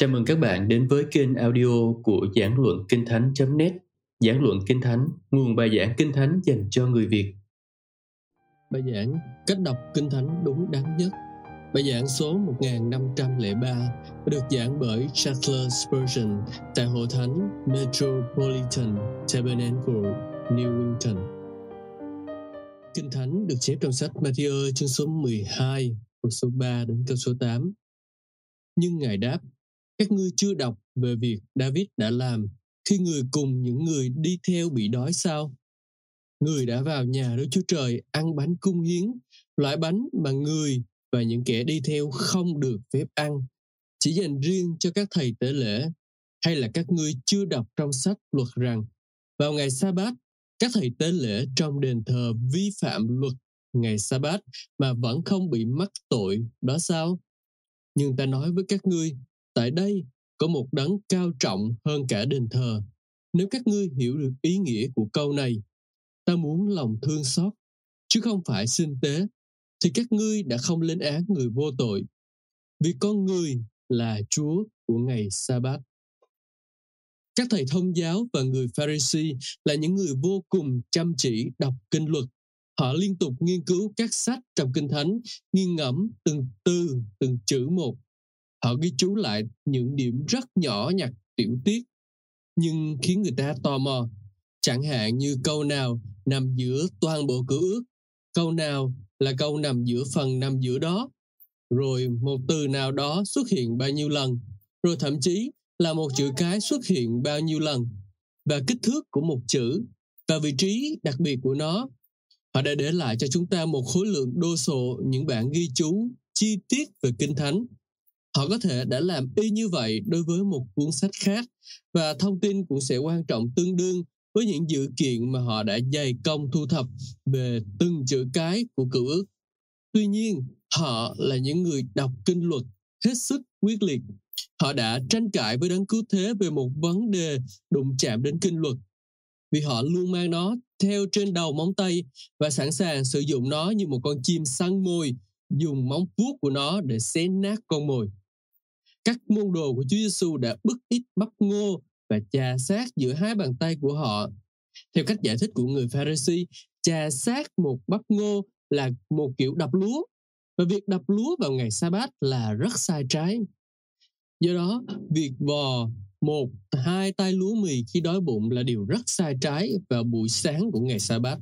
Chào mừng các bạn đến với kênh audio của Giảng Luận Kinh Thánh.net Giảng Luận Kinh Thánh, nguồn bài giảng Kinh Thánh dành cho người Việt. Bài giảng Cách đọc Kinh Thánh đúng đắn nhất. Bài giảng số 1503 được giảng bởi Charles Spurgeon tại Hội Thánh Metropolitan Tabernacle, newington Kinh Thánh được chép trong sách Matthew chương số 12, câu số 3 đến câu số 8. Nhưng Ngài đáp, các ngươi chưa đọc về việc David đã làm khi người cùng những người đi theo bị đói sao? Người đã vào nhà Đức Chúa Trời ăn bánh cung hiến, loại bánh mà người và những kẻ đi theo không được phép ăn, chỉ dành riêng cho các thầy tế lễ. Hay là các ngươi chưa đọc trong sách luật rằng vào ngày sa bát các thầy tế lễ trong đền thờ vi phạm luật ngày sa bát mà vẫn không bị mắc tội đó sao? Nhưng ta nói với các ngươi tại đây có một đấng cao trọng hơn cả đền thờ. Nếu các ngươi hiểu được ý nghĩa của câu này, ta muốn lòng thương xót, chứ không phải sinh tế, thì các ngươi đã không lên án người vô tội. Vì con người là Chúa của ngày sa-bát. Các thầy thông giáo và người Pharisee là những người vô cùng chăm chỉ đọc kinh luật. Họ liên tục nghiên cứu các sách trong kinh thánh, nghiên ngẫm từng từ, từng chữ một họ ghi chú lại những điểm rất nhỏ nhặt, tiểu tiết, nhưng khiến người ta tò mò. Chẳng hạn như câu nào nằm giữa toàn bộ cử ước, câu nào là câu nằm giữa phần nằm giữa đó, rồi một từ nào đó xuất hiện bao nhiêu lần, rồi thậm chí là một chữ cái xuất hiện bao nhiêu lần và kích thước của một chữ và vị trí đặc biệt của nó. Họ đã để lại cho chúng ta một khối lượng đô sộ những bản ghi chú chi tiết về kinh thánh họ có thể đã làm y như vậy đối với một cuốn sách khác và thông tin cũng sẽ quan trọng tương đương với những dự kiện mà họ đã dày công thu thập về từng chữ cái của cựu ước. Tuy nhiên, họ là những người đọc kinh luật hết sức quyết liệt. Họ đã tranh cãi với đấng cứu thế về một vấn đề đụng chạm đến kinh luật. Vì họ luôn mang nó theo trên đầu móng tay và sẵn sàng sử dụng nó như một con chim săn mồi, dùng móng vuốt của nó để xé nát con mồi các môn đồ của Chúa Giêsu đã bức ít bắp ngô và chà sát giữa hai bàn tay của họ. Theo cách giải thích của người Pharisee, chà sát một bắp ngô là một kiểu đập lúa và việc đập lúa vào ngày sa bát là rất sai trái. Do đó, việc vò một, hai tay lúa mì khi đói bụng là điều rất sai trái vào buổi sáng của ngày sa bát.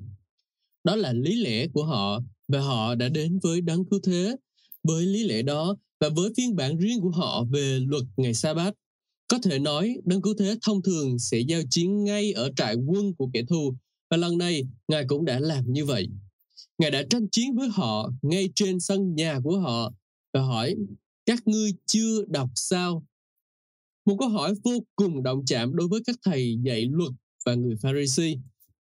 Đó là lý lẽ của họ và họ đã đến với đấng cứu thế. Với lý lẽ đó, và với phiên bản riêng của họ về luật ngày sa bát, có thể nói đấng cứu thế thông thường sẽ giao chiến ngay ở trại quân của kẻ thù và lần này, ngài cũng đã làm như vậy ngài đã tranh chiến với họ ngay trên sân nhà của họ và hỏi, các ngươi chưa đọc sao một câu hỏi vô cùng động chạm đối với các thầy dạy luật và người Pharisee.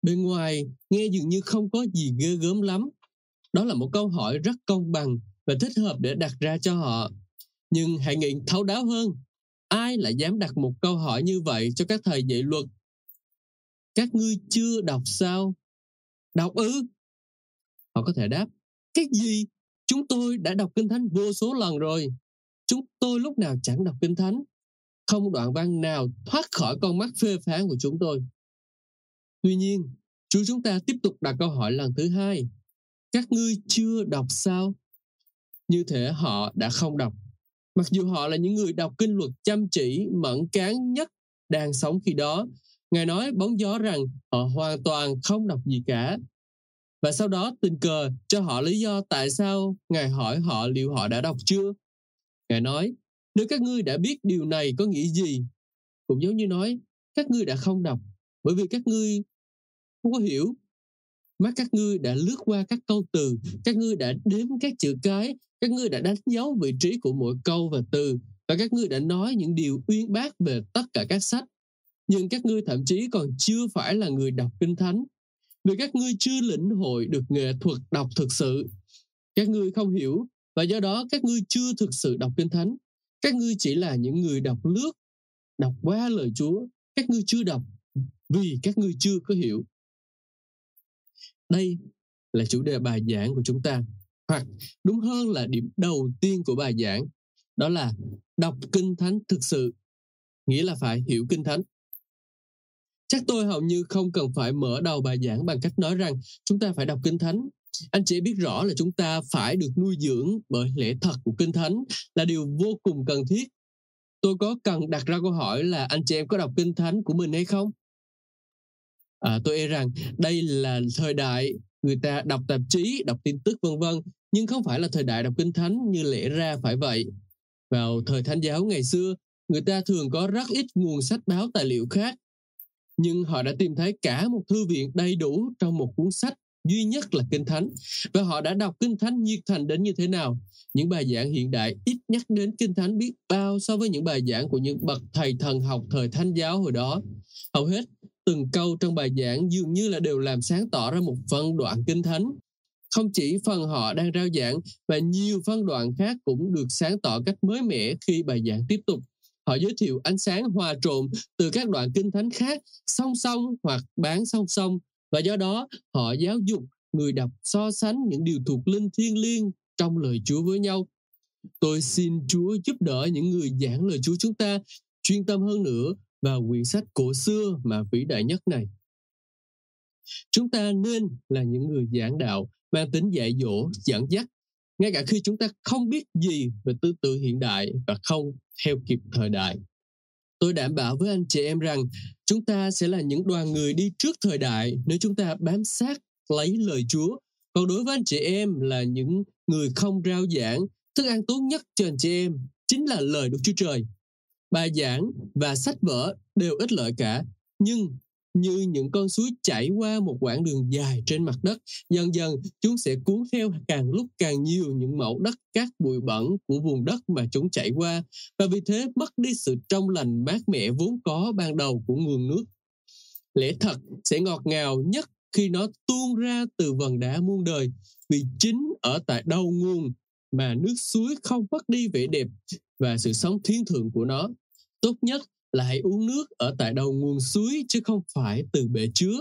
Bên ngoài, nghe dường như không có gì ghê gớm lắm. Đó là một câu hỏi rất công bằng và thích hợp để đặt ra cho họ. Nhưng hãy nghĩ thấu đáo hơn. Ai lại dám đặt một câu hỏi như vậy cho các thầy dạy luật? Các ngươi chưa đọc sao? Đọc ư? Họ có thể đáp, cái gì? Chúng tôi đã đọc Kinh Thánh vô số lần rồi. Chúng tôi lúc nào chẳng đọc Kinh Thánh. Không đoạn văn nào thoát khỏi con mắt phê phán của chúng tôi. Tuy nhiên, Chúa chúng ta tiếp tục đặt câu hỏi lần thứ hai. Các ngươi chưa đọc sao? Như thể họ đã không đọc. Mặc dù họ là những người đọc kinh luật chăm chỉ, mẫn cán nhất đang sống khi đó, Ngài nói bóng gió rằng họ hoàn toàn không đọc gì cả. Và sau đó tình cờ cho họ lý do tại sao Ngài hỏi họ liệu họ đã đọc chưa. Ngài nói, nếu các ngươi đã biết điều này có nghĩa gì, cũng giống như nói, các ngươi đã không đọc, bởi vì các ngươi không có hiểu. Mắt các ngươi đã lướt qua các câu từ, các ngươi đã đếm các chữ cái, các ngươi đã đánh dấu vị trí của mỗi câu và từ và các ngươi đã nói những điều uyên bác về tất cả các sách. Nhưng các ngươi thậm chí còn chưa phải là người đọc kinh thánh vì các ngươi chưa lĩnh hội được nghệ thuật đọc thực sự. Các ngươi không hiểu và do đó các ngươi chưa thực sự đọc kinh thánh. Các ngươi chỉ là những người đọc lướt, đọc qua lời Chúa. Các ngươi chưa đọc vì các ngươi chưa có hiểu. Đây là chủ đề bài giảng của chúng ta. Hoặc đúng hơn là điểm đầu tiên của bài giảng, đó là đọc kinh thánh thực sự, nghĩa là phải hiểu kinh thánh. Chắc tôi hầu như không cần phải mở đầu bài giảng bằng cách nói rằng chúng ta phải đọc kinh thánh. Anh chị biết rõ là chúng ta phải được nuôi dưỡng bởi lẽ thật của kinh thánh là điều vô cùng cần thiết. Tôi có cần đặt ra câu hỏi là anh chị em có đọc kinh thánh của mình hay không? À, tôi e rằng đây là thời đại người ta đọc tạp chí đọc tin tức vân vân nhưng không phải là thời đại đọc kinh thánh như lẽ ra phải vậy. Vào thời thánh giáo ngày xưa người ta thường có rất ít nguồn sách báo tài liệu khác nhưng họ đã tìm thấy cả một thư viện đầy đủ trong một cuốn sách duy nhất là kinh thánh và họ đã đọc kinh thánh nhiệt thành đến như thế nào. Những bài giảng hiện đại ít nhắc đến kinh thánh biết bao so với những bài giảng của những bậc thầy thần học thời thánh giáo hồi đó. Hầu hết từng câu trong bài giảng dường như là đều làm sáng tỏ ra một phân đoạn kinh thánh. Không chỉ phần họ đang rao giảng và nhiều phân đoạn khác cũng được sáng tỏ cách mới mẻ khi bài giảng tiếp tục. Họ giới thiệu ánh sáng hòa trộn từ các đoạn kinh thánh khác, song song hoặc bán song song. Và do đó, họ giáo dục người đọc so sánh những điều thuộc linh thiêng liêng trong lời Chúa với nhau. Tôi xin Chúa giúp đỡ những người giảng lời Chúa chúng ta chuyên tâm hơn nữa và quyển sách cổ xưa mà vĩ đại nhất này. Chúng ta nên là những người giảng đạo mang tính dạy dỗ, dẫn dắt, ngay cả khi chúng ta không biết gì về tư tưởng hiện đại và không theo kịp thời đại. Tôi đảm bảo với anh chị em rằng chúng ta sẽ là những đoàn người đi trước thời đại nếu chúng ta bám sát lấy lời Chúa. Còn đối với anh chị em là những người không rao giảng, thức ăn tốt nhất cho anh chị em chính là lời Đức Chúa Trời. Bài giảng và sách vở đều ích lợi cả, nhưng như những con suối chảy qua một quãng đường dài trên mặt đất. Dần dần, chúng sẽ cuốn theo càng lúc càng nhiều những mẫu đất cát bụi bẩn của vùng đất mà chúng chảy qua và vì thế mất đi sự trong lành mát mẻ vốn có ban đầu của nguồn nước. Lẽ thật sẽ ngọt ngào nhất khi nó tuôn ra từ vần đá muôn đời vì chính ở tại đầu nguồn mà nước suối không mất đi vẻ đẹp và sự sống thiên thượng của nó. Tốt nhất là hãy uống nước ở tại đầu nguồn suối chứ không phải từ bể chứa.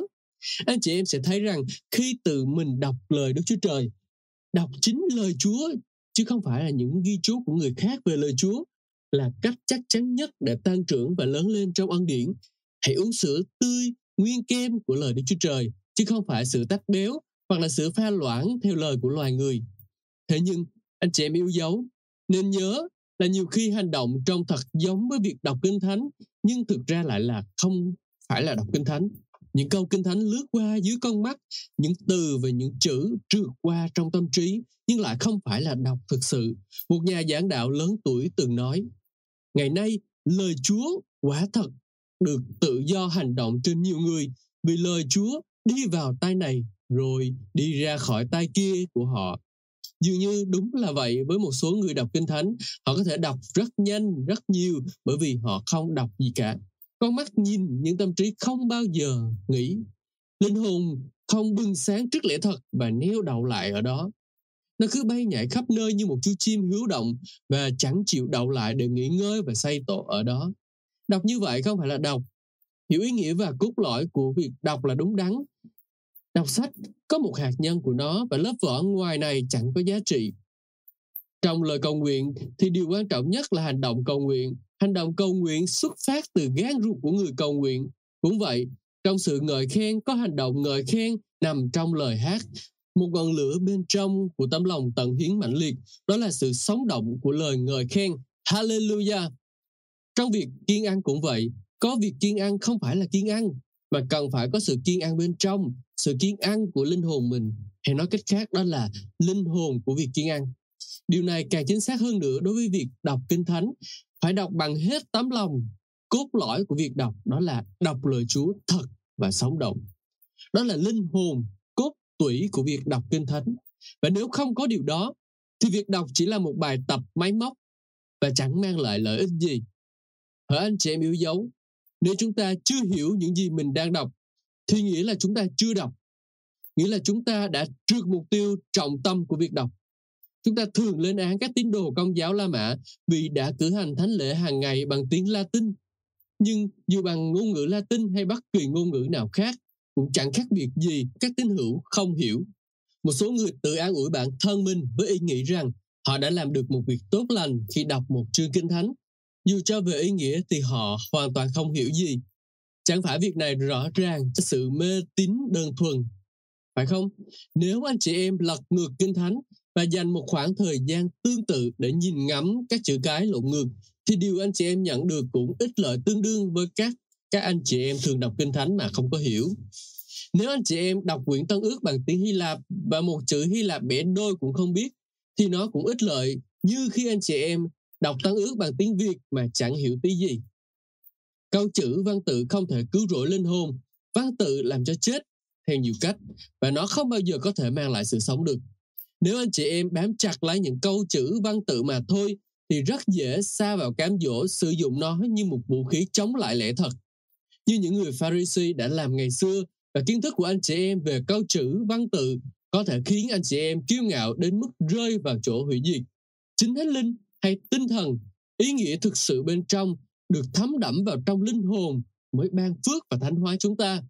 Anh chị em sẽ thấy rằng khi tự mình đọc lời Đức Chúa Trời, đọc chính lời Chúa chứ không phải là những ghi chú của người khác về lời Chúa là cách chắc chắn nhất để tăng trưởng và lớn lên trong ân điển. Hãy uống sữa tươi, nguyên kem của lời Đức Chúa Trời, chứ không phải sữa tách béo hoặc là sữa pha loãng theo lời của loài người. Thế nhưng, anh chị em yêu dấu, nên nhớ là nhiều khi hành động trông thật giống với việc đọc kinh thánh, nhưng thực ra lại là không phải là đọc kinh thánh. Những câu kinh thánh lướt qua dưới con mắt, những từ và những chữ trượt qua trong tâm trí, nhưng lại không phải là đọc thực sự. Một nhà giảng đạo lớn tuổi từng nói, ngày nay, lời chúa quả thật được tự do hành động trên nhiều người, vì lời chúa đi vào tay này rồi đi ra khỏi tay kia của họ dường như đúng là vậy với một số người đọc kinh thánh. Họ có thể đọc rất nhanh, rất nhiều, bởi vì họ không đọc gì cả. Con mắt nhìn nhưng tâm trí không bao giờ nghĩ. Linh hồn không bừng sáng trước lẽ thật và neo đậu lại ở đó. Nó cứ bay nhảy khắp nơi như một chú chim hiếu động và chẳng chịu đậu lại để nghỉ ngơi và say tổ ở đó. Đọc như vậy không phải là đọc. Hiểu ý nghĩa và cốt lõi của việc đọc là đúng đắn. Đọc sách có một hạt nhân của nó và lớp vỏ ngoài này chẳng có giá trị. Trong lời cầu nguyện thì điều quan trọng nhất là hành động cầu nguyện. Hành động cầu nguyện xuất phát từ gan ruột của người cầu nguyện. Cũng vậy, trong sự ngợi khen có hành động ngợi khen nằm trong lời hát. Một ngọn lửa bên trong của tấm lòng tận hiến mãnh liệt, đó là sự sống động của lời ngợi khen. Hallelujah! Trong việc kiên ăn cũng vậy, có việc kiên ăn không phải là kiên ăn, mà cần phải có sự kiên ăn bên trong, sự kiên ăn của linh hồn mình. Hay nói cách khác đó là linh hồn của việc kiên ăn điều này càng chính xác hơn nữa đối với việc đọc kinh thánh. Phải đọc bằng hết tấm lòng, cốt lõi của việc đọc, đó là đọc lời chúa thật và sống động. Đó là linh hồn, cốt tủy của việc đọc kinh thánh. Và nếu không có điều đó, thì việc đọc chỉ là một bài tập máy móc và chẳng mang lại lợi ích gì. Hỡi anh chị em yêu dấu nếu chúng ta chưa hiểu những gì mình đang đọc thì nghĩa là chúng ta chưa đọc nghĩa là chúng ta đã trượt mục tiêu trọng tâm của việc đọc chúng ta thường lên án các tín đồ công giáo La Mã vì đã cử hành thánh lễ hàng ngày bằng tiếng Latin. Nhưng dù bằng ngôn ngữ Latin hay bất kỳ ngôn ngữ nào khác, cũng chẳng khác biệt gì các tín hữu không hiểu. Một số người tự an ủi bản thân mình với ý nghĩ rằng họ đã làm được một việc tốt lành khi đọc một chương kinh thánh. Dù cho về ý nghĩa thì họ hoàn toàn không hiểu gì. Chẳng phải việc này rõ ràng cho sự mê tín đơn thuần. Phải không? Nếu anh chị em lật ngược kinh thánh và dành một khoảng thời gian tương tự để nhìn ngắm các chữ cái lộn ngược, thì điều anh chị em nhận được cũng ít lợi tương đương với các các anh chị em thường đọc kinh thánh mà không có hiểu. Nếu anh chị em đọc quyển Tân ước bằng tiếng Hy Lạp và một chữ Hy Lạp bẻ đôi cũng không biết, thì nó cũng ít lợi như khi anh chị em đọc tăng ước bằng tiếng Việt mà chẳng hiểu tí gì. Câu chữ văn tự không thể cứu rỗi linh hồn, văn tự làm cho chết theo nhiều cách và nó không bao giờ có thể mang lại sự sống được. Nếu anh chị em bám chặt lấy những câu chữ văn tự mà thôi thì rất dễ xa vào cám dỗ sử dụng nó như một vũ khí chống lại lẽ thật. Như những người Pharisee đã làm ngày xưa và kiến thức của anh chị em về câu chữ văn tự có thể khiến anh chị em kiêu ngạo đến mức rơi vào chỗ hủy diệt. Chính Thánh Linh hay tinh thần, ý nghĩa thực sự bên trong được thấm đẫm vào trong linh hồn mới ban phước và thánh hóa chúng ta.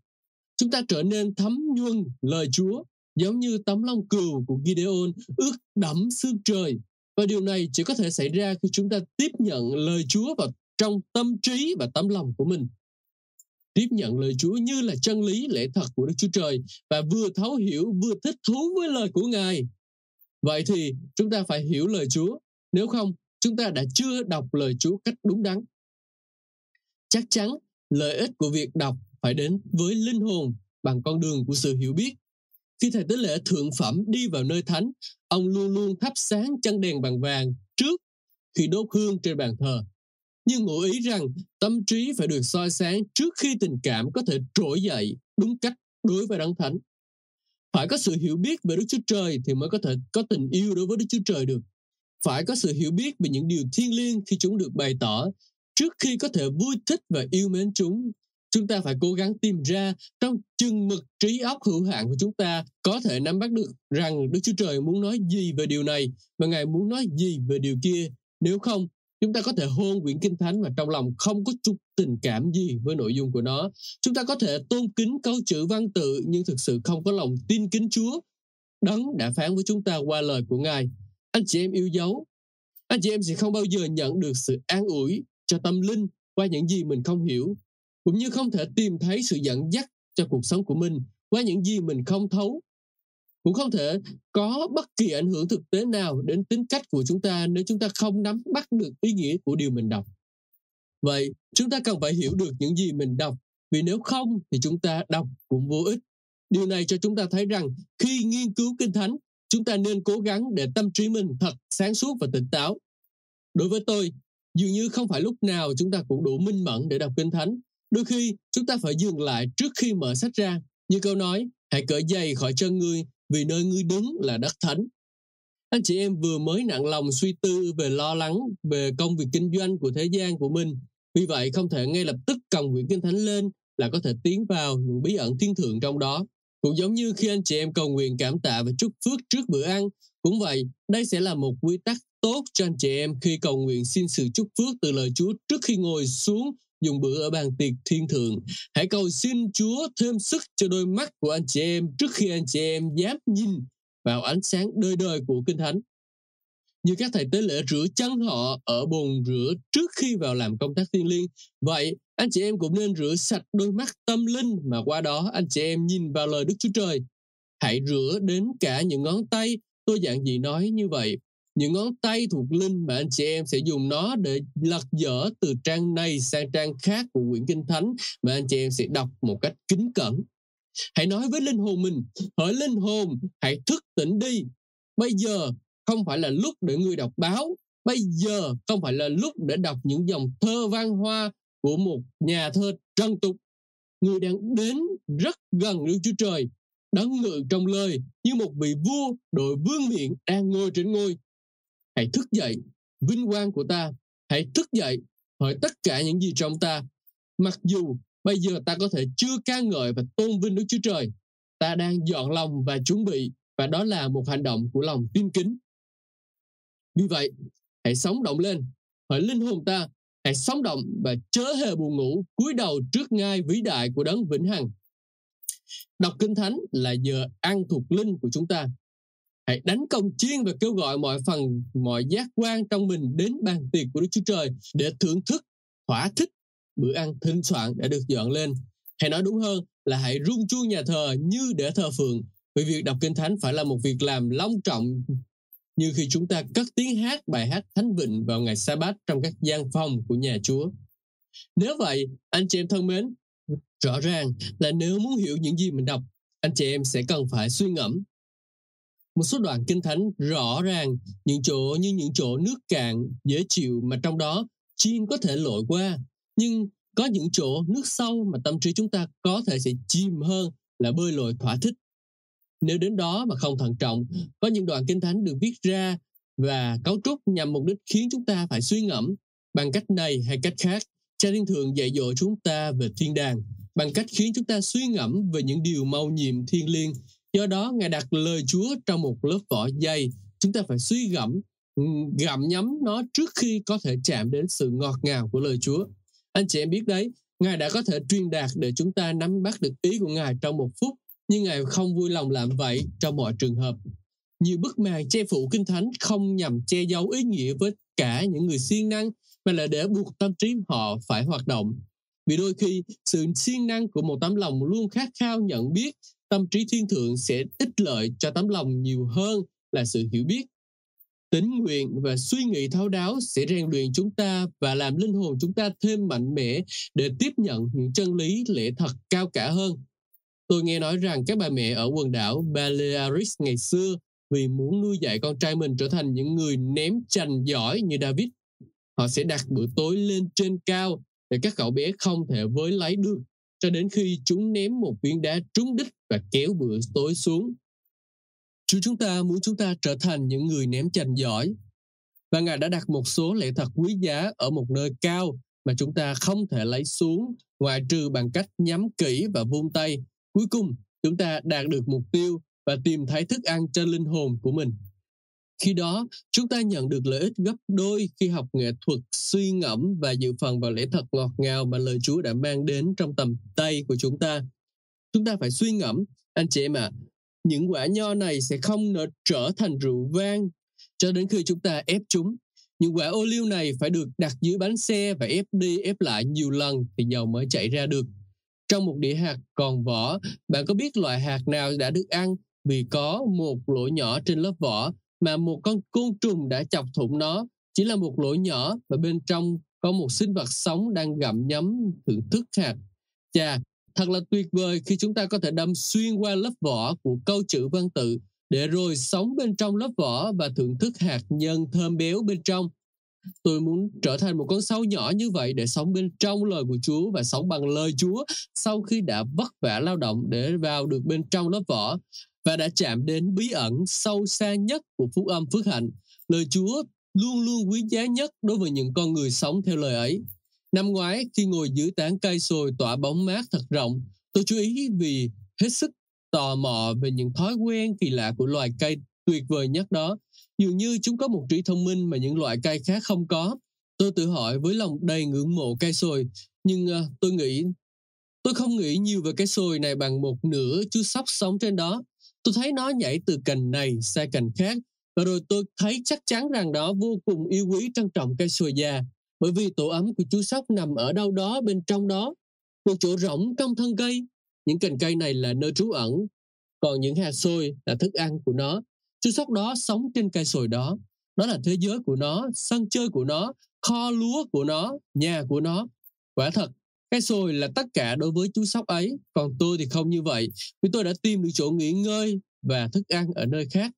Chúng ta trở nên thấm nhuần lời Chúa giống như tấm lông cừu của Gideon ướt đẫm xương trời. Và điều này chỉ có thể xảy ra khi chúng ta tiếp nhận lời Chúa vào trong tâm trí và tấm lòng của mình. Tiếp nhận lời Chúa như là chân lý lẽ thật của Đức Chúa Trời và vừa thấu hiểu vừa thích thú với lời của Ngài. Vậy thì chúng ta phải hiểu lời Chúa, nếu không chúng ta đã chưa đọc lời Chúa cách đúng đắn. Chắc chắn lợi ích của việc đọc phải đến với linh hồn bằng con đường của sự hiểu biết khi thầy tế lễ thượng phẩm đi vào nơi thánh, ông luôn luôn thắp sáng chân đèn bằng vàng trước khi đốt hương trên bàn thờ. Nhưng ngụ ý rằng tâm trí phải được soi sáng trước khi tình cảm có thể trỗi dậy đúng cách đối với đấng thánh. Phải có sự hiểu biết về Đức Chúa Trời thì mới có thể có tình yêu đối với Đức Chúa Trời được. Phải có sự hiểu biết về những điều thiêng liêng khi chúng được bày tỏ trước khi có thể vui thích và yêu mến chúng chúng ta phải cố gắng tìm ra trong chừng mực trí óc hữu hạn của chúng ta có thể nắm bắt được rằng Đức Chúa Trời muốn nói gì về điều này và Ngài muốn nói gì về điều kia. Nếu không, chúng ta có thể hôn quyển kinh thánh mà trong lòng không có chút tình cảm gì với nội dung của nó. Chúng ta có thể tôn kính câu chữ văn tự nhưng thực sự không có lòng tin kính Chúa. Đấng đã phán với chúng ta qua lời của Ngài. Anh chị em yêu dấu, anh chị em sẽ không bao giờ nhận được sự an ủi cho tâm linh qua những gì mình không hiểu cũng như không thể tìm thấy sự dẫn dắt cho cuộc sống của mình qua những gì mình không thấu cũng không thể có bất kỳ ảnh hưởng thực tế nào đến tính cách của chúng ta nếu chúng ta không nắm bắt được ý nghĩa của điều mình đọc. Vậy chúng ta cần phải hiểu được những gì mình đọc vì nếu không thì chúng ta đọc cũng vô ích. Điều này cho chúng ta thấy rằng khi nghiên cứu kinh thánh chúng ta nên cố gắng để tâm trí mình thật sáng suốt và tỉnh táo đối với tôi dường như không phải lúc nào chúng ta cũng đủ minh mẫn để đọc kinh thánh Đôi khi chúng ta phải dừng lại trước khi mở sách ra. Như câu nói, hãy cởi giày khỏi chân ngươi vì nơi ngươi đứng là đất thánh. Anh chị em vừa mới nặng lòng suy tư về lo lắng về công việc kinh doanh của thế gian của mình. Vì vậy không thể ngay lập tức cầm quyển kinh thánh lên là có thể tiến vào những bí ẩn thiên thượng trong đó. Cũng giống như khi anh chị em cầu nguyện cảm tạ và chúc phước trước bữa ăn. Cũng vậy, đây sẽ là một quy tắc tốt cho anh chị em khi cầu nguyện xin sự chúc phước từ lời Chúa trước khi ngồi xuống dùng bữa ở bàn tiệc thiên thượng. Hãy cầu xin Chúa thêm sức cho đôi mắt của anh chị em trước khi anh chị em dám nhìn vào ánh sáng đời đời của Kinh Thánh. Như các thầy tế lễ rửa chân họ ở bồn rửa trước khi vào làm công tác thiêng liêng. Vậy, anh chị em cũng nên rửa sạch đôi mắt tâm linh mà qua đó anh chị em nhìn vào lời Đức Chúa Trời. Hãy rửa đến cả những ngón tay. Tôi dạng gì nói như vậy những ngón tay thuộc linh mà anh chị em sẽ dùng nó để lật dở từ trang này sang trang khác của quyển kinh thánh mà anh chị em sẽ đọc một cách kính cẩn hãy nói với linh hồn mình hỡi linh hồn hãy thức tỉnh đi bây giờ không phải là lúc để người đọc báo. Bây giờ không phải là lúc để đọc những dòng thơ văn hoa của một nhà thơ trân tục. Người đang đến rất gần Đức Chúa Trời, đấng ngự trong lời như một vị vua đội vương miện đang ngồi trên ngôi. Hãy thức dậy, vinh quang của ta. Hãy thức dậy, hỏi tất cả những gì trong ta. Mặc dù bây giờ ta có thể chưa ca ngợi và tôn vinh đức chúa trời, ta đang dọn lòng và chuẩn bị, và đó là một hành động của lòng tin kính vì vậy, hãy sống động lên hỏi linh hồn ta. Hãy sống động và chớ hề buồn ngủ, cúi đầu trước ngai vĩ đại của đấng vĩnh hằng. Đọc kinh thánh là giờ ăn thuộc linh của chúng ta. Hãy đánh công chiên và kêu gọi mọi phần, mọi giác quan trong mình đến bàn tiệc của Đức Chúa Trời để thưởng thức, thỏa thích bữa ăn thịnh soạn đã được dọn lên. Hay nói đúng hơn là hãy rung chuông nhà thờ như để thờ phượng. Vì việc đọc kinh thánh phải là một việc làm long trọng như khi chúng ta cất tiếng hát bài hát thánh vịnh vào ngày sa bát trong các gian phòng của nhà Chúa. Nếu vậy, anh chị em thân mến, rõ ràng là nếu muốn hiểu những gì mình đọc, anh chị em sẽ cần phải suy ngẫm. Một số đoạn kinh thánh rõ ràng những chỗ như những chỗ nước cạn dễ chịu mà trong đó chim có thể lội qua, nhưng có những chỗ nước sâu mà tâm trí chúng ta có thể sẽ chìm hơn là bơi lội thỏa thích. Nếu đến đó mà không thận trọng, có những đoạn kinh thánh được viết ra và cấu trúc nhằm mục đích khiến chúng ta phải suy ngẫm bằng cách này hay cách khác. Cha Thiên Thượng dạy dỗ chúng ta về thiên đàng bằng cách khiến chúng ta suy ngẫm về những điều mâu nhiệm thiên liêng. Do đó, Ngài đặt lời Chúa trong một lớp vỏ dày. Chúng ta phải suy gẫm, gặm nhấm nó trước khi có thể chạm đến sự ngọt ngào của lời Chúa. Anh chị em biết đấy, Ngài đã có thể truyền đạt để chúng ta nắm bắt được ý của Ngài trong một phút nhưng Ngài không vui lòng làm vậy trong mọi trường hợp. Nhiều bức màn che phủ kinh thánh không nhằm che giấu ý nghĩa với cả những người siêng năng mà là để buộc tâm trí họ phải hoạt động. Vì đôi khi, sự siêng năng của một tấm lòng luôn khát khao nhận biết tâm trí thiên thượng sẽ ích lợi cho tấm lòng nhiều hơn là sự hiểu biết. Tính nguyện và suy nghĩ thấu đáo sẽ rèn luyện chúng ta và làm linh hồn chúng ta thêm mạnh mẽ để tiếp nhận những chân lý lẽ thật cao cả hơn. Tôi nghe nói rằng các bà mẹ ở quần đảo Balearis ngày xưa vì muốn nuôi dạy con trai mình trở thành những người ném chành giỏi như David, họ sẽ đặt bữa tối lên trên cao để các cậu bé không thể với lấy được cho đến khi chúng ném một viên đá trúng đích và kéo bữa tối xuống. Chúa chúng ta muốn chúng ta trở thành những người ném chành giỏi. Và Ngài đã đặt một số lễ thật quý giá ở một nơi cao mà chúng ta không thể lấy xuống ngoại trừ bằng cách nhắm kỹ và vung tay Cuối cùng, chúng ta đạt được mục tiêu và tìm thấy thức ăn cho linh hồn của mình. Khi đó, chúng ta nhận được lợi ích gấp đôi khi học nghệ thuật suy ngẫm và dự phần vào lễ thật ngọt ngào mà lời Chúa đã mang đến trong tầm tay của chúng ta. Chúng ta phải suy ngẫm, anh chị em ạ, à, những quả nho này sẽ không nở trở thành rượu vang cho đến khi chúng ta ép chúng. Những quả ô liu này phải được đặt dưới bánh xe và ép đi ép lại nhiều lần thì dầu mới chảy ra được. Trong một đĩa hạt còn vỏ, bạn có biết loại hạt nào đã được ăn vì có một lỗ nhỏ trên lớp vỏ mà một con côn trùng đã chọc thủng nó. Chỉ là một lỗ nhỏ và bên trong có một sinh vật sống đang gặm nhấm thưởng thức hạt. Chà, thật là tuyệt vời khi chúng ta có thể đâm xuyên qua lớp vỏ của câu chữ văn tự để rồi sống bên trong lớp vỏ và thưởng thức hạt nhân thơm béo bên trong. Tôi muốn trở thành một con sâu nhỏ như vậy để sống bên trong lời của Chúa và sống bằng lời Chúa sau khi đã vất vả lao động để vào được bên trong lớp vỏ và đã chạm đến bí ẩn sâu xa nhất của phúc âm phước hạnh. Lời Chúa luôn luôn quý giá nhất đối với những con người sống theo lời ấy. Năm ngoái, khi ngồi dưới tán cây sồi tỏa bóng mát thật rộng, tôi chú ý vì hết sức tò mò về những thói quen kỳ lạ của loài cây tuyệt vời nhất đó Dường như chúng có một trí thông minh mà những loại cây khác không có. Tôi tự hỏi với lòng đầy ngưỡng mộ cây sồi, nhưng uh, tôi nghĩ tôi không nghĩ nhiều về cái sồi này bằng một nửa chú sóc sống trên đó. Tôi thấy nó nhảy từ cành này sang cành khác và rồi tôi thấy chắc chắn rằng đó vô cùng yêu quý trân trọng cây sồi già bởi vì tổ ấm của chú sóc nằm ở đâu đó bên trong đó một chỗ rỗng trong thân cây những cành cây này là nơi trú ẩn còn những hạt sồi là thức ăn của nó Chú sóc đó sống trên cây sồi đó. Đó là thế giới của nó, sân chơi của nó, kho lúa của nó, nhà của nó. Quả thật, cái sồi là tất cả đối với chú sóc ấy, còn tôi thì không như vậy, vì tôi đã tìm được chỗ nghỉ ngơi và thức ăn ở nơi khác.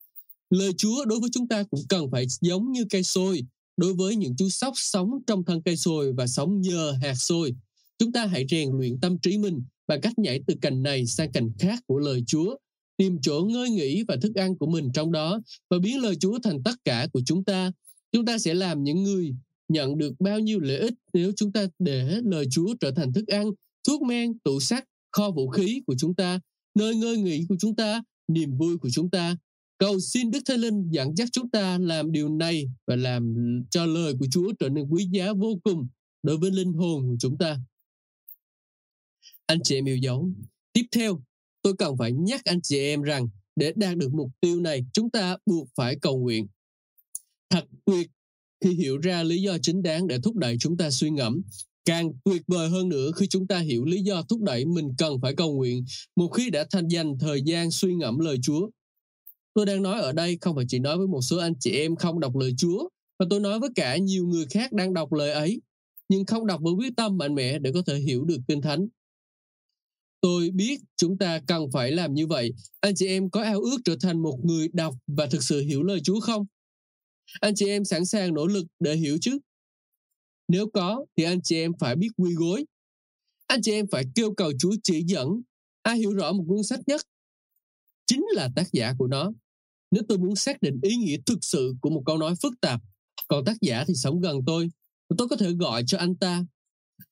Lời Chúa đối với chúng ta cũng cần phải giống như cây sồi, đối với những chú sóc sống trong thân cây sồi và sống nhờ hạt sồi. Chúng ta hãy rèn luyện tâm trí mình bằng cách nhảy từ cành này sang cành khác của lời Chúa tìm chỗ ngơi nghỉ và thức ăn của mình trong đó và biến lời Chúa thành tất cả của chúng ta. Chúng ta sẽ làm những người nhận được bao nhiêu lợi ích nếu chúng ta để lời Chúa trở thành thức ăn, thuốc men, tủ sắt, kho vũ khí của chúng ta, nơi ngơi nghỉ của chúng ta, niềm vui của chúng ta. Cầu xin Đức Thánh Linh dẫn dắt chúng ta làm điều này và làm cho lời của Chúa trở nên quý giá vô cùng đối với linh hồn của chúng ta. Anh chị em yêu dấu. Tiếp theo, tôi cần phải nhắc anh chị em rằng để đạt được mục tiêu này, chúng ta buộc phải cầu nguyện. Thật tuyệt khi hiểu ra lý do chính đáng để thúc đẩy chúng ta suy ngẫm. Càng tuyệt vời hơn nữa khi chúng ta hiểu lý do thúc đẩy mình cần phải cầu nguyện một khi đã thành dành thời gian suy ngẫm lời Chúa. Tôi đang nói ở đây không phải chỉ nói với một số anh chị em không đọc lời Chúa, mà tôi nói với cả nhiều người khác đang đọc lời ấy, nhưng không đọc với quyết tâm mạnh mẽ để có thể hiểu được Kinh Thánh. Tôi biết chúng ta cần phải làm như vậy. Anh chị em có ao ước trở thành một người đọc và thực sự hiểu lời Chúa không? Anh chị em sẵn sàng nỗ lực để hiểu chứ? Nếu có thì anh chị em phải biết quy gối. Anh chị em phải kêu cầu Chúa chỉ dẫn. Ai hiểu rõ một cuốn sách nhất chính là tác giả của nó. Nếu tôi muốn xác định ý nghĩa thực sự của một câu nói phức tạp, còn tác giả thì sống gần tôi, tôi có thể gọi cho anh ta.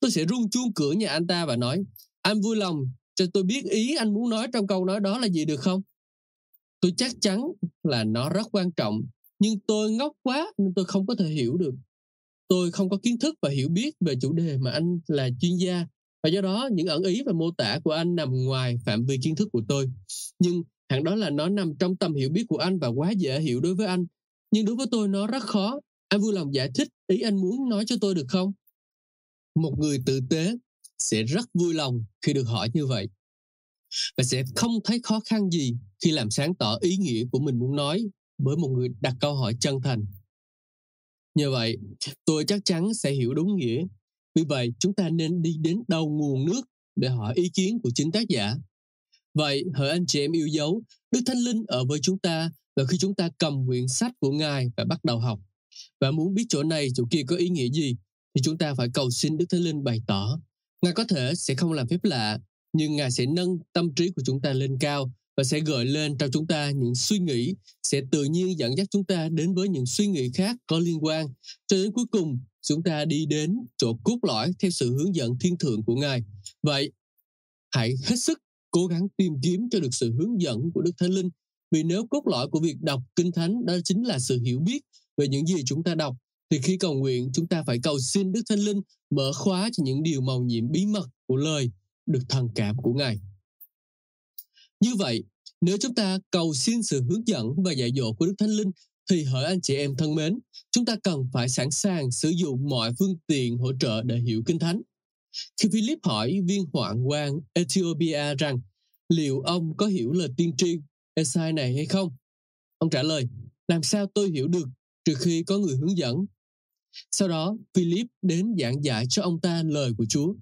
Tôi sẽ rung chuông cửa nhà anh ta và nói, anh vui lòng cho tôi biết ý anh muốn nói trong câu nói đó là gì được không? Tôi chắc chắn là nó rất quan trọng, nhưng tôi ngốc quá nên tôi không có thể hiểu được. Tôi không có kiến thức và hiểu biết về chủ đề mà anh là chuyên gia, và do đó những ẩn ý và mô tả của anh nằm ngoài phạm vi kiến thức của tôi. Nhưng hẳn đó là nó nằm trong tầm hiểu biết của anh và quá dễ hiểu đối với anh. Nhưng đối với tôi nó rất khó. Anh vui lòng giải thích ý anh muốn nói cho tôi được không? Một người tử tế sẽ rất vui lòng khi được hỏi như vậy và sẽ không thấy khó khăn gì khi làm sáng tỏ ý nghĩa của mình muốn nói với một người đặt câu hỏi chân thành. Như vậy, tôi chắc chắn sẽ hiểu đúng nghĩa. Vì vậy, chúng ta nên đi đến đầu nguồn nước để hỏi ý kiến của chính tác giả. Vậy, hỡi anh chị em yêu dấu, Đức Thánh Linh ở với chúng ta và khi chúng ta cầm quyển sách của Ngài và bắt đầu học. Và muốn biết chỗ này, chỗ kia có ý nghĩa gì, thì chúng ta phải cầu xin Đức Thánh Linh bày tỏ. Ngài có thể sẽ không làm phép lạ, nhưng Ngài sẽ nâng tâm trí của chúng ta lên cao và sẽ gợi lên trong chúng ta những suy nghĩ, sẽ tự nhiên dẫn dắt chúng ta đến với những suy nghĩ khác có liên quan. Cho đến cuối cùng, chúng ta đi đến chỗ cốt lõi theo sự hướng dẫn thiên thượng của Ngài. Vậy, hãy hết sức cố gắng tìm kiếm cho được sự hướng dẫn của Đức Thánh Linh. Vì nếu cốt lõi của việc đọc Kinh Thánh đó chính là sự hiểu biết về những gì chúng ta đọc, thì khi cầu nguyện chúng ta phải cầu xin Đức Thánh Linh mở khóa cho những điều màu nhiệm bí mật của lời được thần cảm của Ngài. Như vậy, nếu chúng ta cầu xin sự hướng dẫn và dạy dỗ của Đức Thánh Linh thì hỡi anh chị em thân mến, chúng ta cần phải sẵn sàng sử dụng mọi phương tiện hỗ trợ để hiểu Kinh Thánh. Khi Philip hỏi viên hoạn quan Ethiopia rằng liệu ông có hiểu lời tiên tri Esai này hay không? Ông trả lời, làm sao tôi hiểu được trừ khi có người hướng dẫn. Sau đó, Philip đến giảng giải cho ông ta lời của Chúa.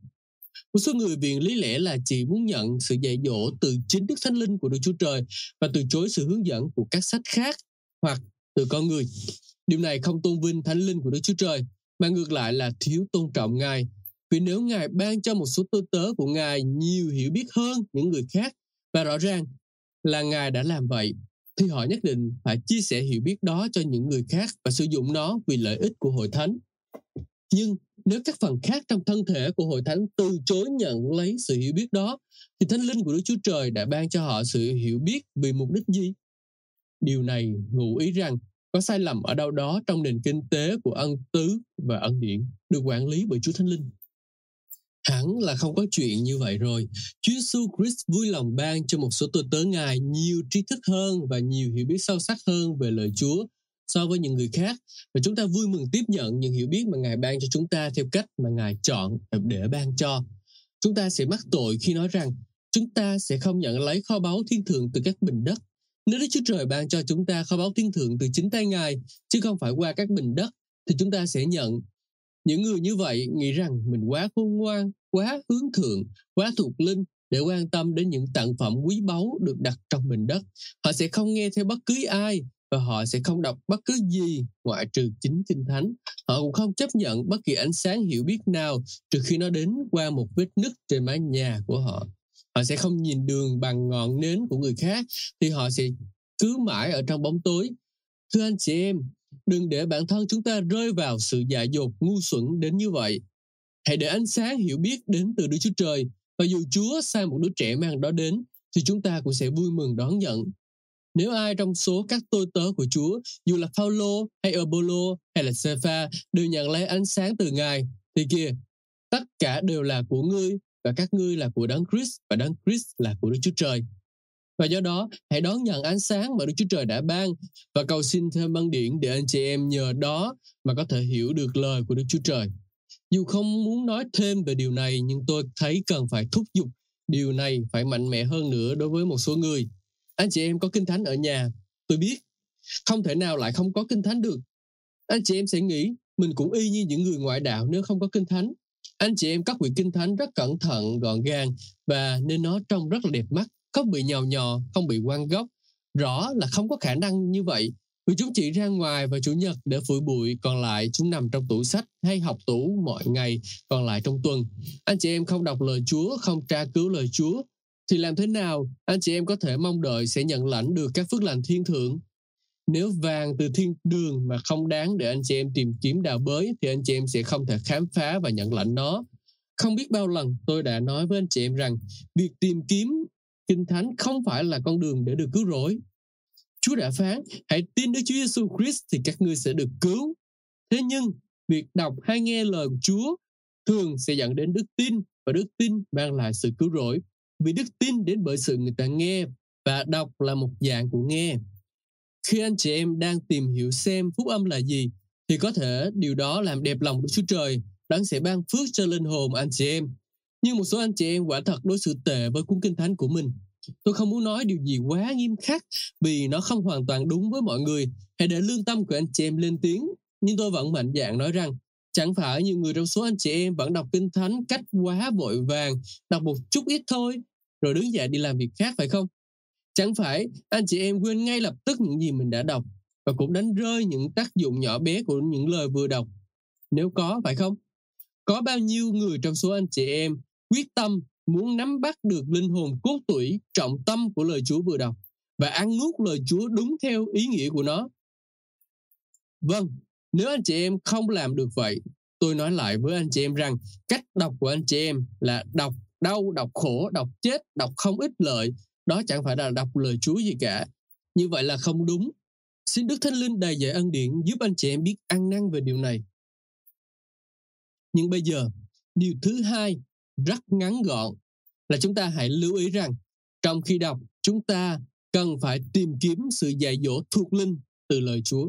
Một số người viện lý lẽ là chỉ muốn nhận sự dạy dỗ từ chính Đức Thánh Linh của Đức Chúa Trời và từ chối sự hướng dẫn của các sách khác hoặc từ con người. Điều này không tôn vinh Thánh Linh của Đức Chúa Trời, mà ngược lại là thiếu tôn trọng Ngài. Vì nếu Ngài ban cho một số tư tớ của Ngài nhiều hiểu biết hơn những người khác, và rõ ràng là Ngài đã làm vậy, thì họ nhất định phải chia sẻ hiểu biết đó cho những người khác và sử dụng nó vì lợi ích của hội thánh. Nhưng nếu các phần khác trong thân thể của hội thánh từ chối nhận lấy sự hiểu biết đó, thì thánh linh của Đức Chúa Trời đã ban cho họ sự hiểu biết vì mục đích gì? Điều này ngụ ý rằng có sai lầm ở đâu đó trong nền kinh tế của ân tứ và ân điển được quản lý bởi Chúa Thánh Linh. Hẳn là không có chuyện như vậy rồi. Chúa Jesus Christ vui lòng ban cho một số tôi tớ Ngài nhiều tri thức hơn và nhiều hiểu biết sâu sắc hơn về lời Chúa so với những người khác và chúng ta vui mừng tiếp nhận những hiểu biết mà Ngài ban cho chúng ta theo cách mà Ngài chọn để ban cho. Chúng ta sẽ mắc tội khi nói rằng chúng ta sẽ không nhận lấy kho báu thiên thượng từ các bình đất. Nếu Đức Chúa Trời ban cho chúng ta kho báu thiên thượng từ chính tay Ngài, chứ không phải qua các bình đất, thì chúng ta sẽ nhận. Những người như vậy nghĩ rằng mình quá khôn ngoan, quá hướng thượng, quá thuộc linh để quan tâm đến những tặng phẩm quý báu được đặt trong bình đất. Họ sẽ không nghe theo bất cứ ai và họ sẽ không đọc bất cứ gì ngoại trừ chính kinh thánh. Họ cũng không chấp nhận bất kỳ ánh sáng hiểu biết nào trừ khi nó đến qua một vết nứt trên mái nhà của họ. Họ sẽ không nhìn đường bằng ngọn nến của người khác thì họ sẽ cứ mãi ở trong bóng tối. Thưa anh chị em, đừng để bản thân chúng ta rơi vào sự dại dột ngu xuẩn đến như vậy. Hãy để ánh sáng hiểu biết đến từ Đức Chúa Trời và dù Chúa sai một đứa trẻ mang đó đến thì chúng ta cũng sẽ vui mừng đón nhận nếu ai trong số các tôi tớ của Chúa, dù là Paulo hay Apollo hay là Sepha đều nhận lấy ánh sáng từ Ngài, thì kìa, tất cả đều là của ngươi và các ngươi là của Đấng Christ và Đấng Christ là của Đức Chúa Trời. Và do đó, hãy đón nhận ánh sáng mà Đức Chúa Trời đã ban và cầu xin thêm băng điển để anh chị em nhờ đó mà có thể hiểu được lời của Đức Chúa Trời. Dù không muốn nói thêm về điều này, nhưng tôi thấy cần phải thúc giục điều này phải mạnh mẽ hơn nữa đối với một số người. Anh chị em có kinh thánh ở nhà, tôi biết, không thể nào lại không có kinh thánh được. Anh chị em sẽ nghĩ mình cũng y như những người ngoại đạo nếu không có kinh thánh. Anh chị em các quyển kinh thánh rất cẩn thận, gọn gàng và nên nó trông rất là đẹp mắt, không bị nhào nhò, không bị quăng gốc, Rõ là không có khả năng như vậy vì chúng chỉ ra ngoài vào chủ nhật để phủi bụi, còn lại chúng nằm trong tủ sách hay học tủ mọi ngày, còn lại trong tuần. Anh chị em không đọc lời Chúa, không tra cứu lời Chúa, thì làm thế nào anh chị em có thể mong đợi sẽ nhận lãnh được các phước lành thiên thượng? Nếu vàng từ thiên đường mà không đáng để anh chị em tìm kiếm đào bới thì anh chị em sẽ không thể khám phá và nhận lãnh nó. Không biết bao lần tôi đã nói với anh chị em rằng việc tìm kiếm kinh thánh không phải là con đường để được cứu rỗi Chúa đã phán, hãy tin Đức Chúa Giêsu Christ thì các ngươi sẽ được cứu. Thế nhưng, việc đọc hay nghe lời của Chúa thường sẽ dẫn đến đức tin và đức tin mang lại sự cứu rỗi. Vì đức tin đến bởi sự người ta nghe và đọc là một dạng của nghe. Khi anh chị em đang tìm hiểu xem phúc âm là gì, thì có thể điều đó làm đẹp lòng Đức Chúa Trời, đấng sẽ ban phước cho linh hồn anh chị em. Nhưng một số anh chị em quả thật đối xử tệ với cuốn kinh thánh của mình. Tôi không muốn nói điều gì quá nghiêm khắc vì nó không hoàn toàn đúng với mọi người. Hãy để lương tâm của anh chị em lên tiếng. Nhưng tôi vẫn mạnh dạn nói rằng, chẳng phải nhiều người trong số anh chị em vẫn đọc kinh thánh cách quá vội vàng, đọc một chút ít thôi, rồi đứng dậy đi làm việc khác phải không? Chẳng phải anh chị em quên ngay lập tức những gì mình đã đọc và cũng đánh rơi những tác dụng nhỏ bé của những lời vừa đọc. Nếu có, phải không? Có bao nhiêu người trong số anh chị em quyết tâm muốn nắm bắt được linh hồn cốt tủy trọng tâm của lời Chúa vừa đọc và ăn nuốt lời Chúa đúng theo ý nghĩa của nó. Vâng, nếu anh chị em không làm được vậy, tôi nói lại với anh chị em rằng cách đọc của anh chị em là đọc đau, đọc khổ, đọc chết, đọc không ích lợi. Đó chẳng phải là đọc lời Chúa gì cả. Như vậy là không đúng. Xin Đức Thánh Linh đầy dạy ân điển giúp anh chị em biết ăn năn về điều này. Nhưng bây giờ, điều thứ hai rất ngắn gọn là chúng ta hãy lưu ý rằng trong khi đọc chúng ta cần phải tìm kiếm sự dạy dỗ thuộc linh từ lời Chúa.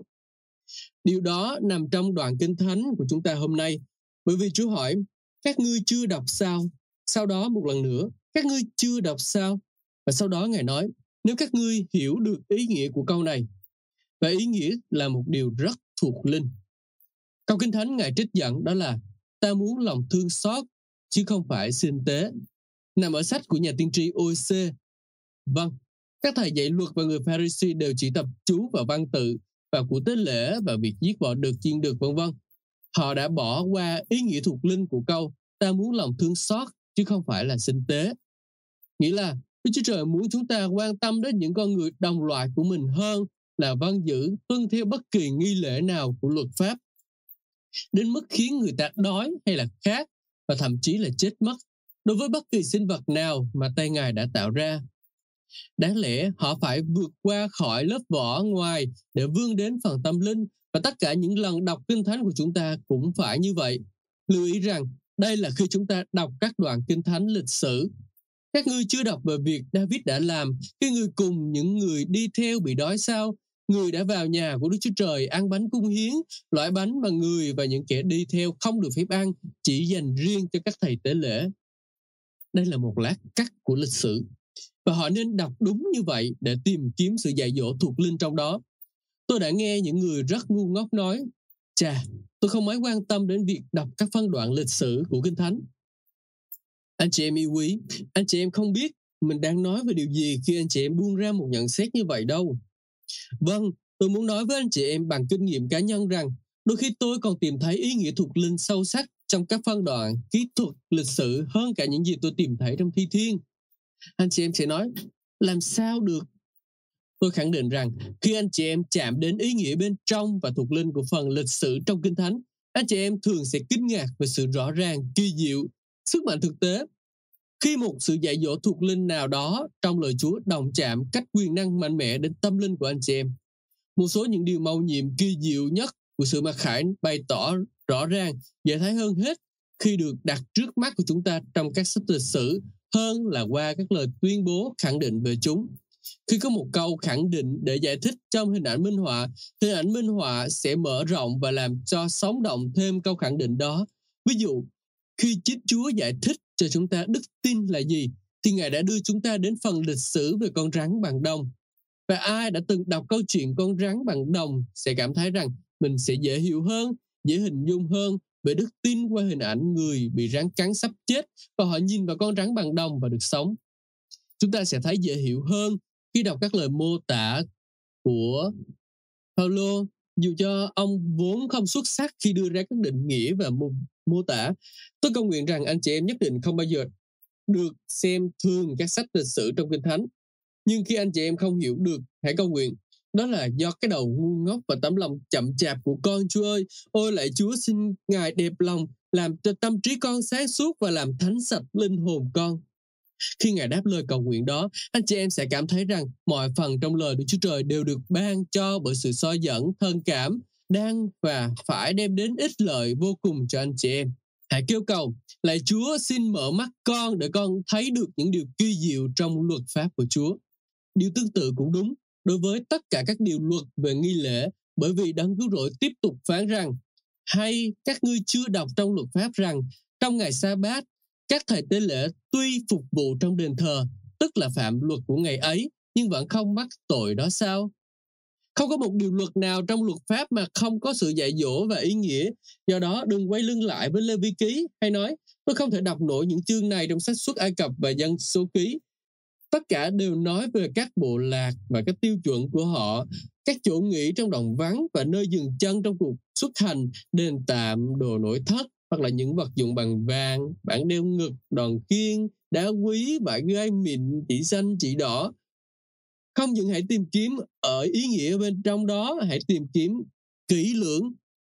Điều đó nằm trong đoạn kinh thánh của chúng ta hôm nay. Bởi vì Chúa hỏi, các ngươi chưa đọc sao? Sau đó một lần nữa, các ngươi chưa đọc sao? Và sau đó Ngài nói, nếu các ngươi hiểu được ý nghĩa của câu này, và ý nghĩa là một điều rất thuộc linh. Câu kinh thánh Ngài trích dẫn đó là ta muốn lòng thương xót chứ không phải sinh tế nằm ở sách của nhà tiên tri OC. Vâng, các thầy dạy luật và người Pharisee đều chỉ tập chú vào văn tự và của tế lễ và việc giết bỏ được chiên được vân vân. Họ đã bỏ qua ý nghĩa thuộc linh của câu ta muốn lòng thương xót chứ không phải là sinh tế. Nghĩa là Đức Chúa Trời muốn chúng ta quan tâm đến những con người đồng loại của mình hơn là văn giữ tuân theo bất kỳ nghi lễ nào của luật pháp đến mức khiến người ta đói hay là khát và thậm chí là chết mất đối với bất kỳ sinh vật nào mà tay Ngài đã tạo ra. Đáng lẽ họ phải vượt qua khỏi lớp vỏ ngoài để vươn đến phần tâm linh, và tất cả những lần đọc kinh thánh của chúng ta cũng phải như vậy. Lưu ý rằng, đây là khi chúng ta đọc các đoạn kinh thánh lịch sử. Các ngươi chưa đọc về việc David đã làm khi người cùng những người đi theo bị đói sao người đã vào nhà của Đức Chúa Trời ăn bánh cung hiến, loại bánh mà người và những kẻ đi theo không được phép ăn, chỉ dành riêng cho các thầy tế lễ. Đây là một lát cắt của lịch sử. Và họ nên đọc đúng như vậy để tìm kiếm sự dạy dỗ thuộc linh trong đó. Tôi đã nghe những người rất ngu ngốc nói, chà, tôi không mấy quan tâm đến việc đọc các phân đoạn lịch sử của Kinh Thánh. Anh chị em yêu quý, anh chị em không biết mình đang nói về điều gì khi anh chị em buông ra một nhận xét như vậy đâu. Vâng, tôi muốn nói với anh chị em bằng kinh nghiệm cá nhân rằng đôi khi tôi còn tìm thấy ý nghĩa thuộc linh sâu sắc trong các phân đoạn kỹ thuật lịch sử hơn cả những gì tôi tìm thấy trong thi thiên. Anh chị em sẽ nói, làm sao được? Tôi khẳng định rằng khi anh chị em chạm đến ý nghĩa bên trong và thuộc linh của phần lịch sử trong Kinh Thánh, anh chị em thường sẽ kinh ngạc về sự rõ ràng, kỳ diệu, sức mạnh thực tế. Khi một sự dạy dỗ thuộc linh nào đó trong lời Chúa đồng chạm cách quyền năng mạnh mẽ đến tâm linh của anh chị em, một số những điều màu nhiệm kỳ diệu nhất của sự mặc khải bày tỏ rõ ràng, dễ thấy hơn hết khi được đặt trước mắt của chúng ta trong các sách lịch sử hơn là qua các lời tuyên bố khẳng định về chúng. Khi có một câu khẳng định để giải thích trong hình ảnh minh họa, hình ảnh minh họa sẽ mở rộng và làm cho sống động thêm câu khẳng định đó. Ví dụ, khi chính Chúa giải thích cho chúng ta đức tin là gì, thì Ngài đã đưa chúng ta đến phần lịch sử về con rắn bằng đồng. Và ai đã từng đọc câu chuyện con rắn bằng đồng sẽ cảm thấy rằng mình sẽ dễ hiểu hơn, dễ hình dung hơn về đức tin qua hình ảnh người bị rắn cắn sắp chết và họ nhìn vào con rắn bằng đồng và được sống. Chúng ta sẽ thấy dễ hiểu hơn khi đọc các lời mô tả của Paulo dù cho ông vốn không xuất sắc khi đưa ra các định nghĩa và mô, mô tả. Tôi cầu nguyện rằng anh chị em nhất định không bao giờ được xem thường các sách lịch sử trong Kinh Thánh. Nhưng khi anh chị em không hiểu được, hãy cầu nguyện. Đó là do cái đầu ngu ngốc và tấm lòng chậm chạp của con Chúa ơi. Ôi lại Chúa xin Ngài đẹp lòng, làm cho tâm trí con sáng suốt và làm thánh sạch linh hồn con. Khi Ngài đáp lời cầu nguyện đó, anh chị em sẽ cảm thấy rằng mọi phần trong lời Đức Chúa Trời đều được ban cho bởi sự soi dẫn, thân cảm, đang và phải đem đến ích lợi vô cùng cho anh chị em. Hãy kêu cầu, lạy Chúa xin mở mắt con để con thấy được những điều kỳ diệu trong luật pháp của Chúa. Điều tương tự cũng đúng đối với tất cả các điều luật về nghi lễ, bởi vì đấng cứu rỗi tiếp tục phán rằng, hay các ngươi chưa đọc trong luật pháp rằng, trong ngày sa bát các thầy tế lễ tuy phục vụ trong đền thờ, tức là phạm luật của ngày ấy, nhưng vẫn không mắc tội đó sao? Không có một điều luật nào trong luật pháp mà không có sự dạy dỗ và ý nghĩa. Do đó đừng quay lưng lại với Lê Vi Ký hay nói tôi không thể đọc nổi những chương này trong sách xuất Ai Cập và dân số ký. Tất cả đều nói về các bộ lạc và các tiêu chuẩn của họ, các chỗ nghỉ trong đồng vắng và nơi dừng chân trong cuộc xuất hành, đền tạm, đồ nội thất, hoặc là những vật dụng bằng vàng, bạn đeo ngực, đòn kiên, đá quý, bạn gai mịn, chỉ xanh, chỉ đỏ. Không những hãy tìm kiếm ở ý nghĩa bên trong đó, hãy tìm kiếm kỹ lưỡng.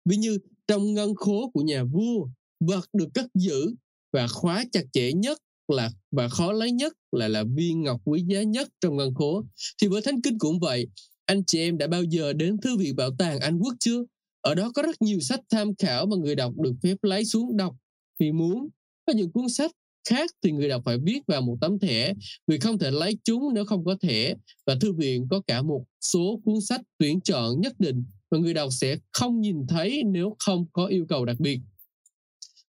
Ví như trong ngân khố của nhà vua, vật được cất giữ và khóa chặt chẽ nhất là và khó lấy nhất là là viên ngọc quý giá nhất trong ngân khố. Thì với thánh kinh cũng vậy, anh chị em đã bao giờ đến thư viện bảo tàng Anh Quốc chưa? Ở đó có rất nhiều sách tham khảo mà người đọc được phép lấy xuống đọc vì muốn. Có những cuốn sách khác thì người đọc phải viết vào một tấm thẻ vì không thể lấy chúng nếu không có thẻ và thư viện có cả một số cuốn sách tuyển chọn nhất định mà người đọc sẽ không nhìn thấy nếu không có yêu cầu đặc biệt.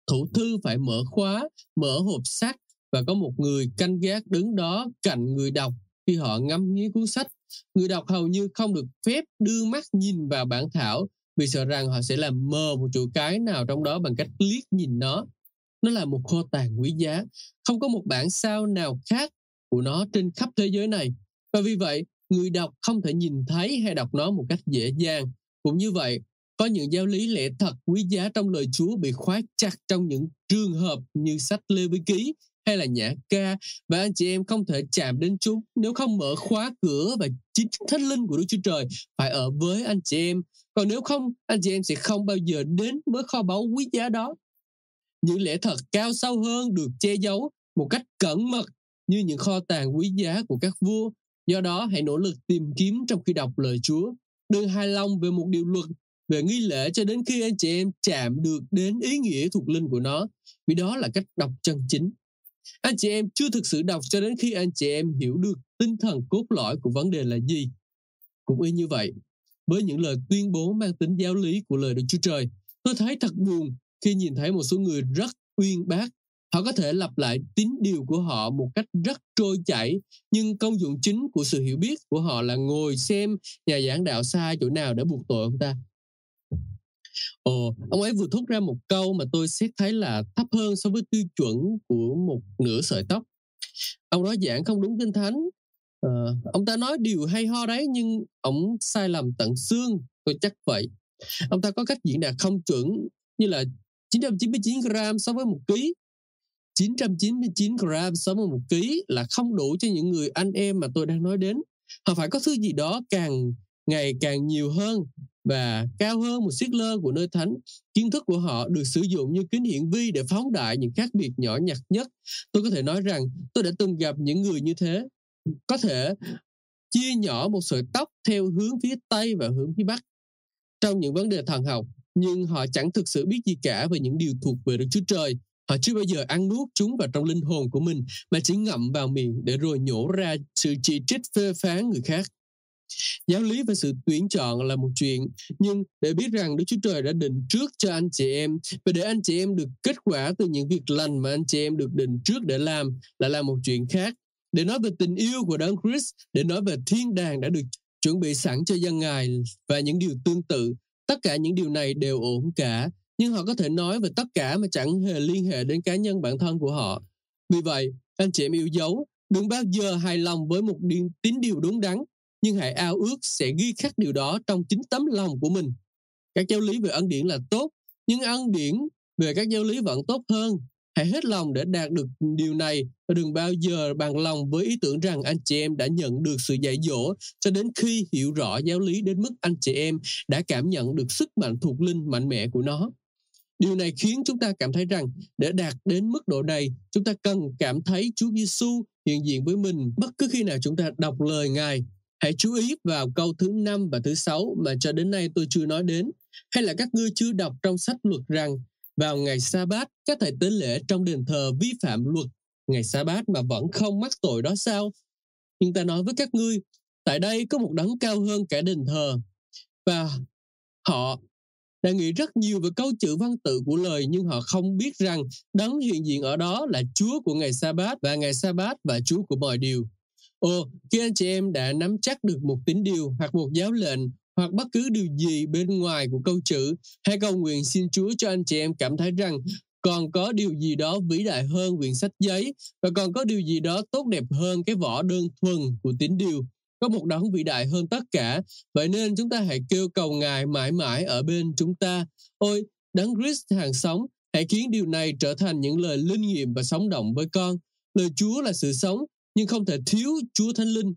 Thủ thư phải mở khóa, mở hộp sách và có một người canh gác đứng đó cạnh người đọc khi họ ngắm nghía cuốn sách. Người đọc hầu như không được phép đưa mắt nhìn vào bản thảo vì sợ rằng họ sẽ làm mờ một chuỗi cái nào trong đó bằng cách liếc nhìn nó. Nó là một kho tàng quý giá, không có một bản sao nào khác của nó trên khắp thế giới này. Và vì vậy, người đọc không thể nhìn thấy hay đọc nó một cách dễ dàng. Cũng như vậy, có những giáo lý lẽ thật quý giá trong lời Chúa bị khóa chặt trong những trường hợp như sách Lê Vi Ký hay là nhã ca và anh chị em không thể chạm đến chúng nếu không mở khóa cửa và chính thánh linh của Đức Chúa Trời phải ở với anh chị em. Còn nếu không, anh chị em sẽ không bao giờ đến với kho báu quý giá đó. Những lẽ thật cao sâu hơn được che giấu một cách cẩn mật như những kho tàng quý giá của các vua. Do đó, hãy nỗ lực tìm kiếm trong khi đọc lời Chúa. Đừng hài lòng về một điều luật, về nghi lễ cho đến khi anh chị em chạm được đến ý nghĩa thuộc linh của nó, vì đó là cách đọc chân chính anh chị em chưa thực sự đọc cho đến khi anh chị em hiểu được tinh thần cốt lõi của vấn đề là gì cũng y như vậy với những lời tuyên bố mang tính giáo lý của lời Đức Chúa Trời. Tôi thấy thật buồn khi nhìn thấy một số người rất uyên bác. Họ có thể lặp lại tín điều của họ một cách rất trôi chảy, nhưng công dụng chính của sự hiểu biết của họ là ngồi xem nhà giảng đạo sai chỗ nào để buộc tội ông ta. Ồ, ông ấy vừa thốt ra một câu mà tôi xét thấy là thấp hơn so với tiêu chuẩn của một nửa sợi tóc. Ông đó giảng không đúng kinh thánh, uh, ông ta nói điều hay ho đấy nhưng ông sai lầm tận xương tôi chắc vậy. Ông ta có cách diễn đạt không chuẩn như là 999 gram so với một ký. 999 gram so với một ký là không đủ cho những người anh em mà tôi đang nói đến. Họ phải có thứ gì đó càng ngày càng nhiều hơn và cao hơn một siết lơ của nơi thánh. Kiến thức của họ được sử dụng như kính hiển vi để phóng đại những khác biệt nhỏ nhặt nhất. Tôi có thể nói rằng tôi đã từng gặp những người như thế có thể chia nhỏ một sợi tóc theo hướng phía Tây và hướng phía Bắc trong những vấn đề thần học, nhưng họ chẳng thực sự biết gì cả về những điều thuộc về Đức Chúa Trời. Họ chưa bao giờ ăn nuốt chúng vào trong linh hồn của mình mà chỉ ngậm vào miệng để rồi nhổ ra sự chỉ trích phê phán người khác. Giáo lý và sự tuyển chọn là một chuyện, nhưng để biết rằng Đức Chúa Trời đã định trước cho anh chị em và để anh chị em được kết quả từ những việc lành mà anh chị em được định trước để làm là làm một chuyện khác. Để nói về tình yêu của Đấng Christ, để nói về thiên đàng đã được chuẩn bị sẵn cho dân Ngài và những điều tương tự, tất cả những điều này đều ổn cả, nhưng họ có thể nói về tất cả mà chẳng hề liên hệ đến cá nhân bản thân của họ. Vì vậy, anh chị em yêu dấu, đừng bao giờ hài lòng với một tín điều đúng đắn nhưng hãy ao ước sẽ ghi khắc điều đó trong chính tấm lòng của mình. Các giáo lý về ân điển là tốt, nhưng ân điển về các giáo lý vẫn tốt hơn. Hãy hết lòng để đạt được điều này và đừng bao giờ bằng lòng với ý tưởng rằng anh chị em đã nhận được sự dạy dỗ cho đến khi hiểu rõ giáo lý đến mức anh chị em đã cảm nhận được sức mạnh thuộc linh mạnh mẽ của nó. Điều này khiến chúng ta cảm thấy rằng để đạt đến mức độ này, chúng ta cần cảm thấy Chúa Giêsu hiện diện với mình bất cứ khi nào chúng ta đọc lời Ngài Hãy chú ý vào câu thứ năm và thứ sáu mà cho đến nay tôi chưa nói đến. Hay là các ngươi chưa đọc trong sách luật rằng vào ngày sa bát các thầy tế lễ trong đền thờ vi phạm luật ngày sa bát mà vẫn không mắc tội đó sao? Nhưng ta nói với các ngươi, tại đây có một đấng cao hơn cả đền thờ. Và họ đã nghĩ rất nhiều về câu chữ văn tự của lời nhưng họ không biết rằng đấng hiện diện ở đó là Chúa của ngày sa bát và ngày sa bát và Chúa của mọi điều. Ồ, khi anh chị em đã nắm chắc được một tín điều hoặc một giáo lệnh hoặc bất cứ điều gì bên ngoài của câu chữ, hãy cầu nguyện xin Chúa cho anh chị em cảm thấy rằng còn có điều gì đó vĩ đại hơn quyển sách giấy và còn có điều gì đó tốt đẹp hơn cái vỏ đơn thuần của tín điều. Có một đấng vĩ đại hơn tất cả. Vậy nên chúng ta hãy kêu cầu Ngài mãi mãi ở bên chúng ta. Ôi, đấng Christ hàng sống, hãy khiến điều này trở thành những lời linh nghiệm và sống động với con. Lời Chúa là sự sống nhưng không thể thiếu Chúa Thánh Linh.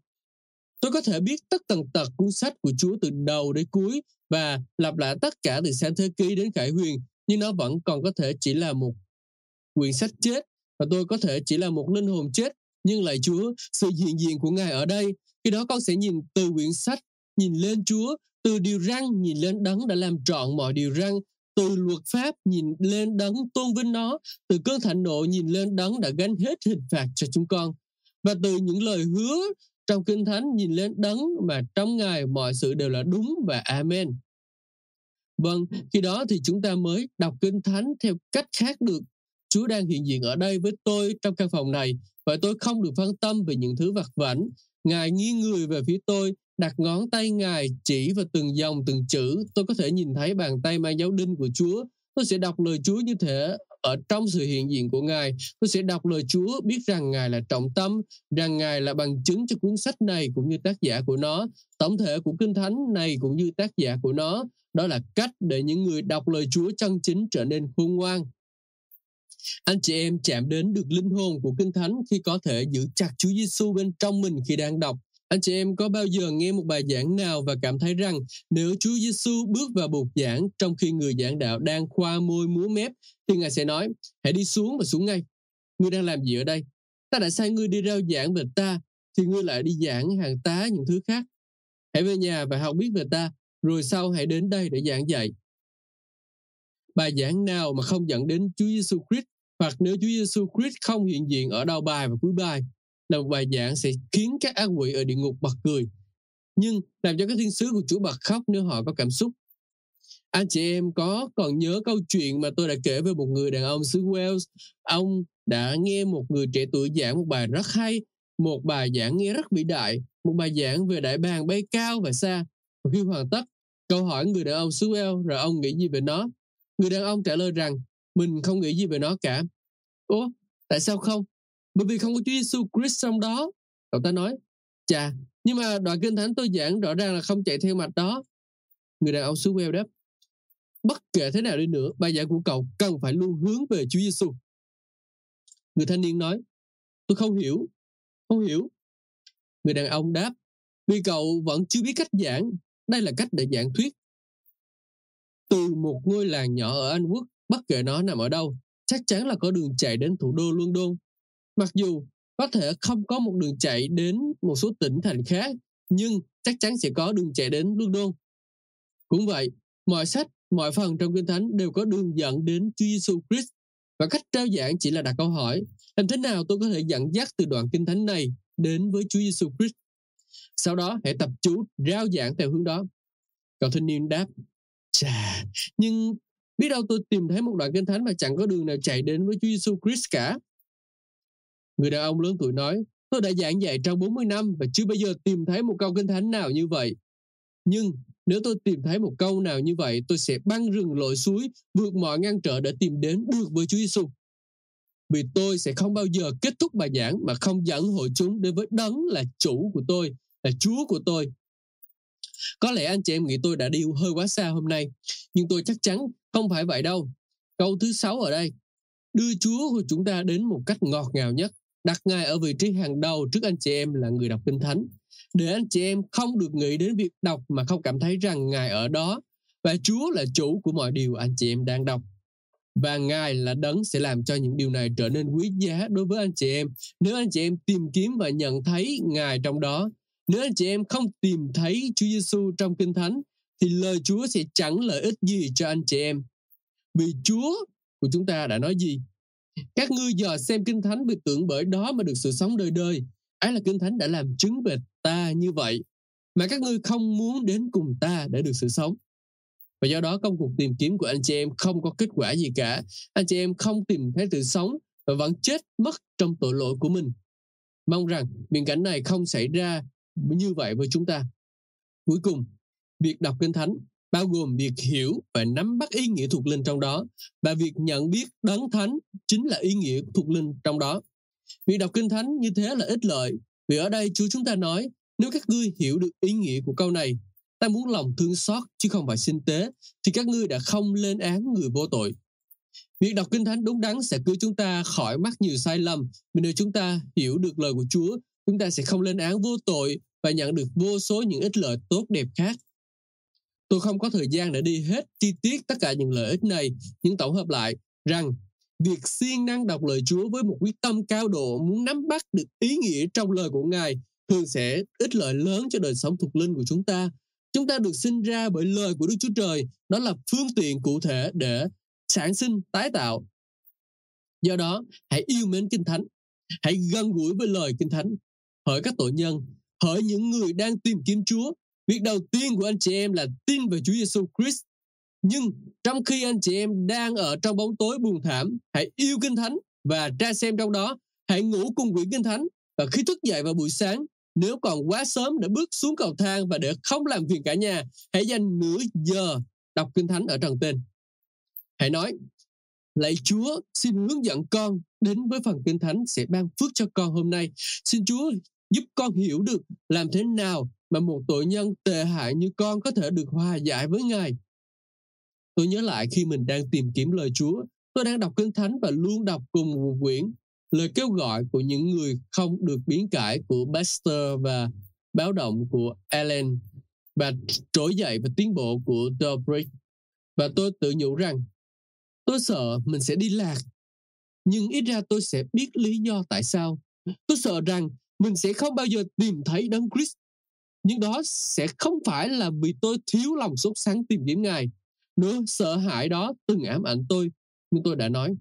Tôi có thể biết tất tần tật cuốn sách của Chúa từ đầu đến cuối và lặp lại tất cả từ sáng thế ký đến khải huyền, nhưng nó vẫn còn có thể chỉ là một quyển sách chết và tôi có thể chỉ là một linh hồn chết. Nhưng lại Chúa, sự hiện diện của Ngài ở đây, khi đó con sẽ nhìn từ quyển sách, nhìn lên Chúa, từ điều răng nhìn lên đấng đã làm trọn mọi điều răng, từ luật pháp nhìn lên đấng tôn vinh nó, từ cơn thạnh nộ nhìn lên đấng đã gánh hết hình phạt cho chúng con. Và từ những lời hứa trong Kinh Thánh nhìn lên đấng mà trong Ngài mọi sự đều là đúng và Amen. Vâng, khi đó thì chúng ta mới đọc Kinh Thánh theo cách khác được. Chúa đang hiện diện ở đây với tôi trong căn phòng này và tôi không được phân tâm về những thứ vặt vảnh. Ngài nghiêng người về phía tôi, đặt ngón tay Ngài chỉ vào từng dòng từng chữ. Tôi có thể nhìn thấy bàn tay mang dấu đinh của Chúa. Tôi sẽ đọc lời Chúa như thể ở trong sự hiện diện của Ngài, tôi sẽ đọc lời Chúa biết rằng Ngài là trọng tâm, rằng Ngài là bằng chứng cho cuốn sách này cũng như tác giả của nó, tổng thể của Kinh Thánh này cũng như tác giả của nó. Đó là cách để những người đọc lời Chúa chân chính trở nên khôn ngoan. Anh chị em chạm đến được linh hồn của Kinh Thánh khi có thể giữ chặt Chúa Giêsu bên trong mình khi đang đọc anh chị em có bao giờ nghe một bài giảng nào và cảm thấy rằng nếu Chúa Giêsu bước vào bục giảng trong khi người giảng đạo đang khoa môi múa mép, thì Ngài sẽ nói, hãy đi xuống và xuống ngay. Ngươi đang làm gì ở đây? Ta đã sai ngươi đi rao giảng về ta, thì ngươi lại đi giảng hàng tá những thứ khác. Hãy về nhà và học biết về ta, rồi sau hãy đến đây để giảng dạy. Bài giảng nào mà không dẫn đến Chúa Giêsu Christ, hoặc nếu Chúa Giêsu Christ không hiện diện ở đầu bài và cuối bài là một bài giảng sẽ khiến các ác quỷ ở địa ngục bật cười nhưng làm cho các thiên sứ của Chúa bật khóc nếu họ có cảm xúc. Anh chị em có còn nhớ câu chuyện mà tôi đã kể về một người đàn ông xứ Wales. Ông đã nghe một người trẻ tuổi giảng một bài rất hay, một bài giảng nghe rất vĩ đại, một bài giảng về đại bàng bay cao và xa. Và khi hoàn tất, câu hỏi người đàn ông xứ Wales rồi ông nghĩ gì về nó? Người đàn ông trả lời rằng mình không nghĩ gì về nó cả. Ủa, tại sao không? Bởi vì không có Chúa Giêsu Christ trong đó. Cậu ta nói, chà, nhưng mà đoạn kinh thánh tôi giảng rõ ràng là không chạy theo mạch đó. Người đàn ông xứ Wales đáp bất kể thế nào đi nữa, bài giảng của cậu cần phải luôn hướng về Chúa Giêsu người thanh niên nói, tôi không hiểu không hiểu. Người đàn ông đáp, vì cậu vẫn chưa biết cách giảng. Đây là cách để giảng thuyết. Từ một ngôi làng nhỏ ở Anh Quốc, bất kể nó nằm ở đâu, chắc chắn là có đường chạy đến thủ đô London Mặc dù có thể không có một đường chạy đến một số tỉnh thành khác, nhưng chắc chắn sẽ có đường chạy đến London. Cũng vậy, mọi sách, mọi phần trong Kinh Thánh đều có đường dẫn đến Chúa Giêsu Christ. và cách trao giảng chỉ là đặt câu hỏi làm thế nào tôi có thể dẫn dắt từ đoạn kinh thánh này đến với Chúa Giêsu Christ sau đó hãy tập chú rao giảng theo hướng đó cậu thanh niên đáp chà nhưng biết đâu tôi tìm thấy một đoạn kinh thánh mà chẳng có đường nào chạy đến với Chúa Giêsu Christ cả người đàn ông lớn tuổi nói tôi đã giảng dạy trong 40 năm và chưa bao giờ tìm thấy một câu kinh thánh nào như vậy nhưng nếu tôi tìm thấy một câu nào như vậy, tôi sẽ băng rừng lội suối, vượt mọi ngăn trở để tìm đến được với Chúa Giêsu. Vì tôi sẽ không bao giờ kết thúc bài giảng mà không dẫn hội chúng đến với đấng là chủ của tôi, là Chúa của tôi. Có lẽ anh chị em nghĩ tôi đã đi hơi quá xa hôm nay, nhưng tôi chắc chắn không phải vậy đâu. Câu thứ sáu ở đây, đưa Chúa của chúng ta đến một cách ngọt ngào nhất, đặt Ngài ở vị trí hàng đầu trước anh chị em là người đọc Kinh Thánh để anh chị em không được nghĩ đến việc đọc mà không cảm thấy rằng Ngài ở đó, và Chúa là chủ của mọi điều anh chị em đang đọc. Và Ngài là đấng sẽ làm cho những điều này trở nên quý giá đối với anh chị em nếu anh chị em tìm kiếm và nhận thấy Ngài trong đó. Nếu anh chị em không tìm thấy Chúa Giêsu trong Kinh Thánh, thì lời Chúa sẽ chẳng lợi ích gì cho anh chị em. Vì Chúa của chúng ta đã nói gì? Các ngươi giờ xem Kinh Thánh vì tưởng bởi đó mà được sự sống đời đời. Ấy là Kinh Thánh đã làm chứng về ta như vậy mà các ngươi không muốn đến cùng ta để được sự sống. Và do đó công cuộc tìm kiếm của anh chị em không có kết quả gì cả. Anh chị em không tìm thấy sự sống và vẫn chết mất trong tội lỗi của mình. Mong rằng biện cảnh này không xảy ra như vậy với chúng ta. Cuối cùng, việc đọc Kinh Thánh bao gồm việc hiểu và nắm bắt ý nghĩa thuộc linh trong đó và việc nhận biết đấng thánh chính là ý nghĩa thuộc linh trong đó. Việc đọc Kinh Thánh như thế là ích lợi vì ở đây Chúa chúng ta nói, nếu các ngươi hiểu được ý nghĩa của câu này, ta muốn lòng thương xót chứ không phải sinh tế, thì các ngươi đã không lên án người vô tội. Việc đọc Kinh Thánh đúng đắn sẽ cứu chúng ta khỏi mắc nhiều sai lầm, vì nếu chúng ta hiểu được lời của Chúa, chúng ta sẽ không lên án vô tội và nhận được vô số những ích lợi tốt đẹp khác. Tôi không có thời gian để đi hết chi tiết tất cả những lợi ích này, nhưng tổng hợp lại rằng việc siêng năng đọc lời Chúa với một quyết tâm cao độ muốn nắm bắt được ý nghĩa trong lời của Ngài thường sẽ ích lợi lớn cho đời sống thuộc linh của chúng ta. Chúng ta được sinh ra bởi lời của Đức Chúa Trời, đó là phương tiện cụ thể để sản sinh, tái tạo. Do đó, hãy yêu mến Kinh Thánh, hãy gần gũi với lời Kinh Thánh. Hỡi các tội nhân, hỡi những người đang tìm kiếm Chúa, việc đầu tiên của anh chị em là tin về Chúa Giêsu Christ nhưng trong khi anh chị em đang ở trong bóng tối buồn thảm, hãy yêu Kinh Thánh và tra xem trong đó. Hãy ngủ cùng quyển Kinh Thánh và khi thức dậy vào buổi sáng, nếu còn quá sớm để bước xuống cầu thang và để không làm phiền cả nhà, hãy dành nửa giờ đọc Kinh Thánh ở trần tên. Hãy nói, Lạy Chúa, xin hướng dẫn con đến với phần Kinh Thánh sẽ ban phước cho con hôm nay. Xin Chúa giúp con hiểu được làm thế nào mà một tội nhân tệ hại như con có thể được hòa giải với Ngài Tôi nhớ lại khi mình đang tìm kiếm lời Chúa, tôi đang đọc Kinh Thánh và luôn đọc cùng một quyển lời kêu gọi của những người không được biến cải của Baxter và báo động của Allen và trỗi dậy và tiến bộ của Dobrik. Và tôi tự nhủ rằng tôi sợ mình sẽ đi lạc, nhưng ít ra tôi sẽ biết lý do tại sao. Tôi sợ rằng mình sẽ không bao giờ tìm thấy Đấng Christ. Nhưng đó sẽ không phải là vì tôi thiếu lòng sốt sắng tìm kiếm Ngài, Nỗi sợ hãi đó từng ám ảnh tôi, nhưng tôi đã nói,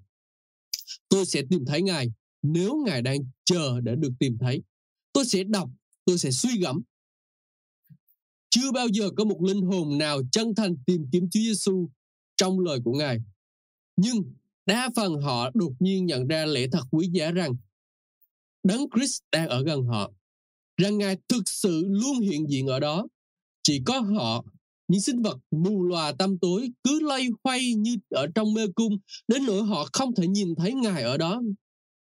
tôi sẽ tìm thấy Ngài nếu Ngài đang chờ để được tìm thấy. Tôi sẽ đọc, tôi sẽ suy gẫm. Chưa bao giờ có một linh hồn nào chân thành tìm kiếm Chúa Giêsu trong lời của Ngài. Nhưng đa phần họ đột nhiên nhận ra lẽ thật quý giá rằng Đấng Christ đang ở gần họ, rằng Ngài thực sự luôn hiện diện ở đó. Chỉ có họ những sinh vật mù lòa tâm tối cứ loay hoay như ở trong mê cung đến nỗi họ không thể nhìn thấy ngài ở đó.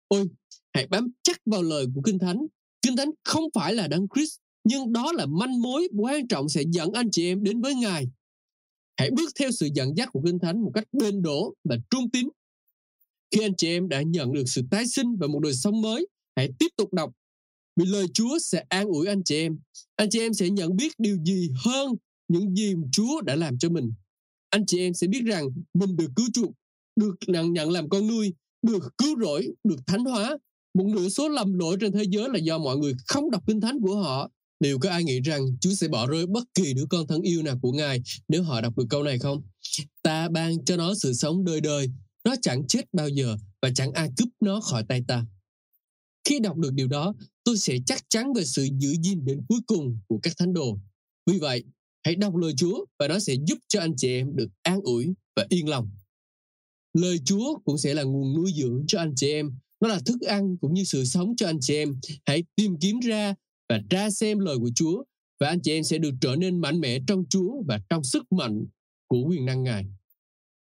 Ôi hãy bám chắc vào lời của kinh thánh. Kinh thánh không phải là đấng christ nhưng đó là manh mối quan trọng sẽ dẫn anh chị em đến với ngài. Hãy bước theo sự dẫn dắt của kinh thánh một cách bền đổ và trung tín. Khi anh chị em đã nhận được sự tái sinh và một đời sống mới hãy tiếp tục đọc vì lời Chúa sẽ an ủi anh chị em. Anh chị em sẽ nhận biết điều gì hơn những gì Chúa đã làm cho mình. Anh chị em sẽ biết rằng mình được cứu chuộc, được nhận nhận làm con nuôi, được cứu rỗi, được thánh hóa. Một nửa số lầm lỗi trên thế giới là do mọi người không đọc kinh thánh của họ. Liệu có ai nghĩ rằng Chúa sẽ bỏ rơi bất kỳ đứa con thân yêu nào của Ngài nếu họ đọc được câu này không? Ta ban cho nó sự sống đời đời. nó chẳng chết bao giờ và chẳng ai cướp nó khỏi tay ta. Khi đọc được điều đó, tôi sẽ chắc chắn về sự giữ gìn đến cuối cùng của các thánh đồ. Vì vậy, hãy đọc lời Chúa và nó sẽ giúp cho anh chị em được an ủi và yên lòng. Lời Chúa cũng sẽ là nguồn nuôi dưỡng cho anh chị em. Nó là thức ăn cũng như sự sống cho anh chị em. Hãy tìm kiếm ra và tra xem lời của Chúa và anh chị em sẽ được trở nên mạnh mẽ trong Chúa và trong sức mạnh của quyền năng Ngài.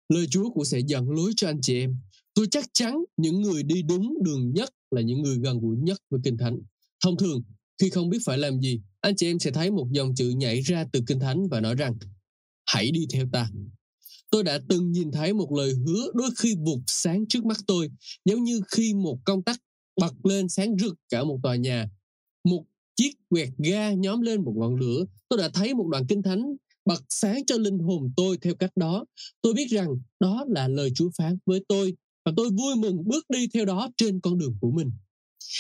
Lời Chúa cũng sẽ dẫn lối cho anh chị em. Tôi chắc chắn những người đi đúng đường nhất là những người gần gũi nhất với Kinh Thánh. Thông thường, khi không biết phải làm gì, anh chị em sẽ thấy một dòng chữ nhảy ra từ Kinh Thánh và nói rằng Hãy đi theo ta. Tôi đã từng nhìn thấy một lời hứa đôi khi vụt sáng trước mắt tôi, giống như khi một công tắc bật lên sáng rực cả một tòa nhà. Một chiếc quẹt ga nhóm lên một ngọn lửa. Tôi đã thấy một đoạn kinh thánh bật sáng cho linh hồn tôi theo cách đó. Tôi biết rằng đó là lời Chúa phán với tôi và tôi vui mừng bước đi theo đó trên con đường của mình.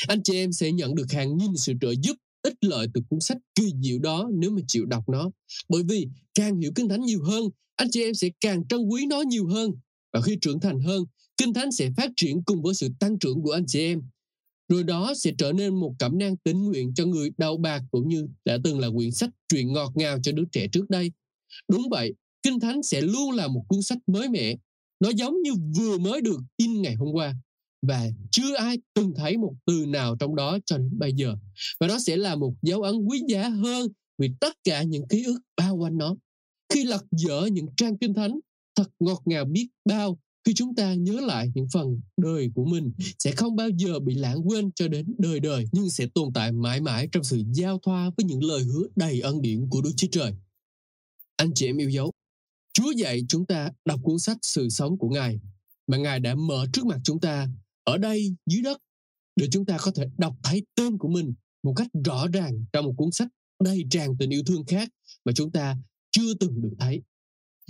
Anh chị em sẽ nhận được hàng nghìn sự trợ giúp ích lợi từ cuốn sách kỳ diệu đó nếu mà chịu đọc nó. Bởi vì càng hiểu Kinh Thánh nhiều hơn, anh chị em sẽ càng trân quý nó nhiều hơn. Và khi trưởng thành hơn, Kinh Thánh sẽ phát triển cùng với sự tăng trưởng của anh chị em. Rồi đó sẽ trở nên một cẩm nang tín nguyện cho người đau bạc cũng như đã từng là quyển sách truyện ngọt ngào cho đứa trẻ trước đây. Đúng vậy, Kinh Thánh sẽ luôn là một cuốn sách mới mẻ. Nó giống như vừa mới được in ngày hôm qua và chưa ai từng thấy một từ nào trong đó cho đến bây giờ. Và nó sẽ là một dấu ấn quý giá hơn vì tất cả những ký ức bao quanh nó. Khi lật dở những trang kinh thánh, thật ngọt ngào biết bao khi chúng ta nhớ lại những phần đời của mình sẽ không bao giờ bị lãng quên cho đến đời đời nhưng sẽ tồn tại mãi mãi trong sự giao thoa với những lời hứa đầy ân điển của Đức Chúa Trời. Anh chị em yêu dấu, Chúa dạy chúng ta đọc cuốn sách sự sống của Ngài, mà Ngài đã mở trước mặt chúng ta ở đây dưới đất để chúng ta có thể đọc thấy tên của mình một cách rõ ràng trong một cuốn sách đầy tràn tình yêu thương khác mà chúng ta chưa từng được thấy.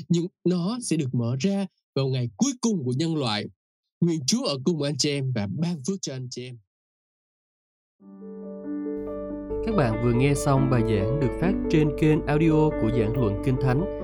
Nhưng nó sẽ được mở ra vào ngày cuối cùng của nhân loại. Nguyện Chúa ở cùng anh chị em và ban phước cho anh chị em. Các bạn vừa nghe xong bài giảng được phát trên kênh audio của giảng luận Kinh Thánh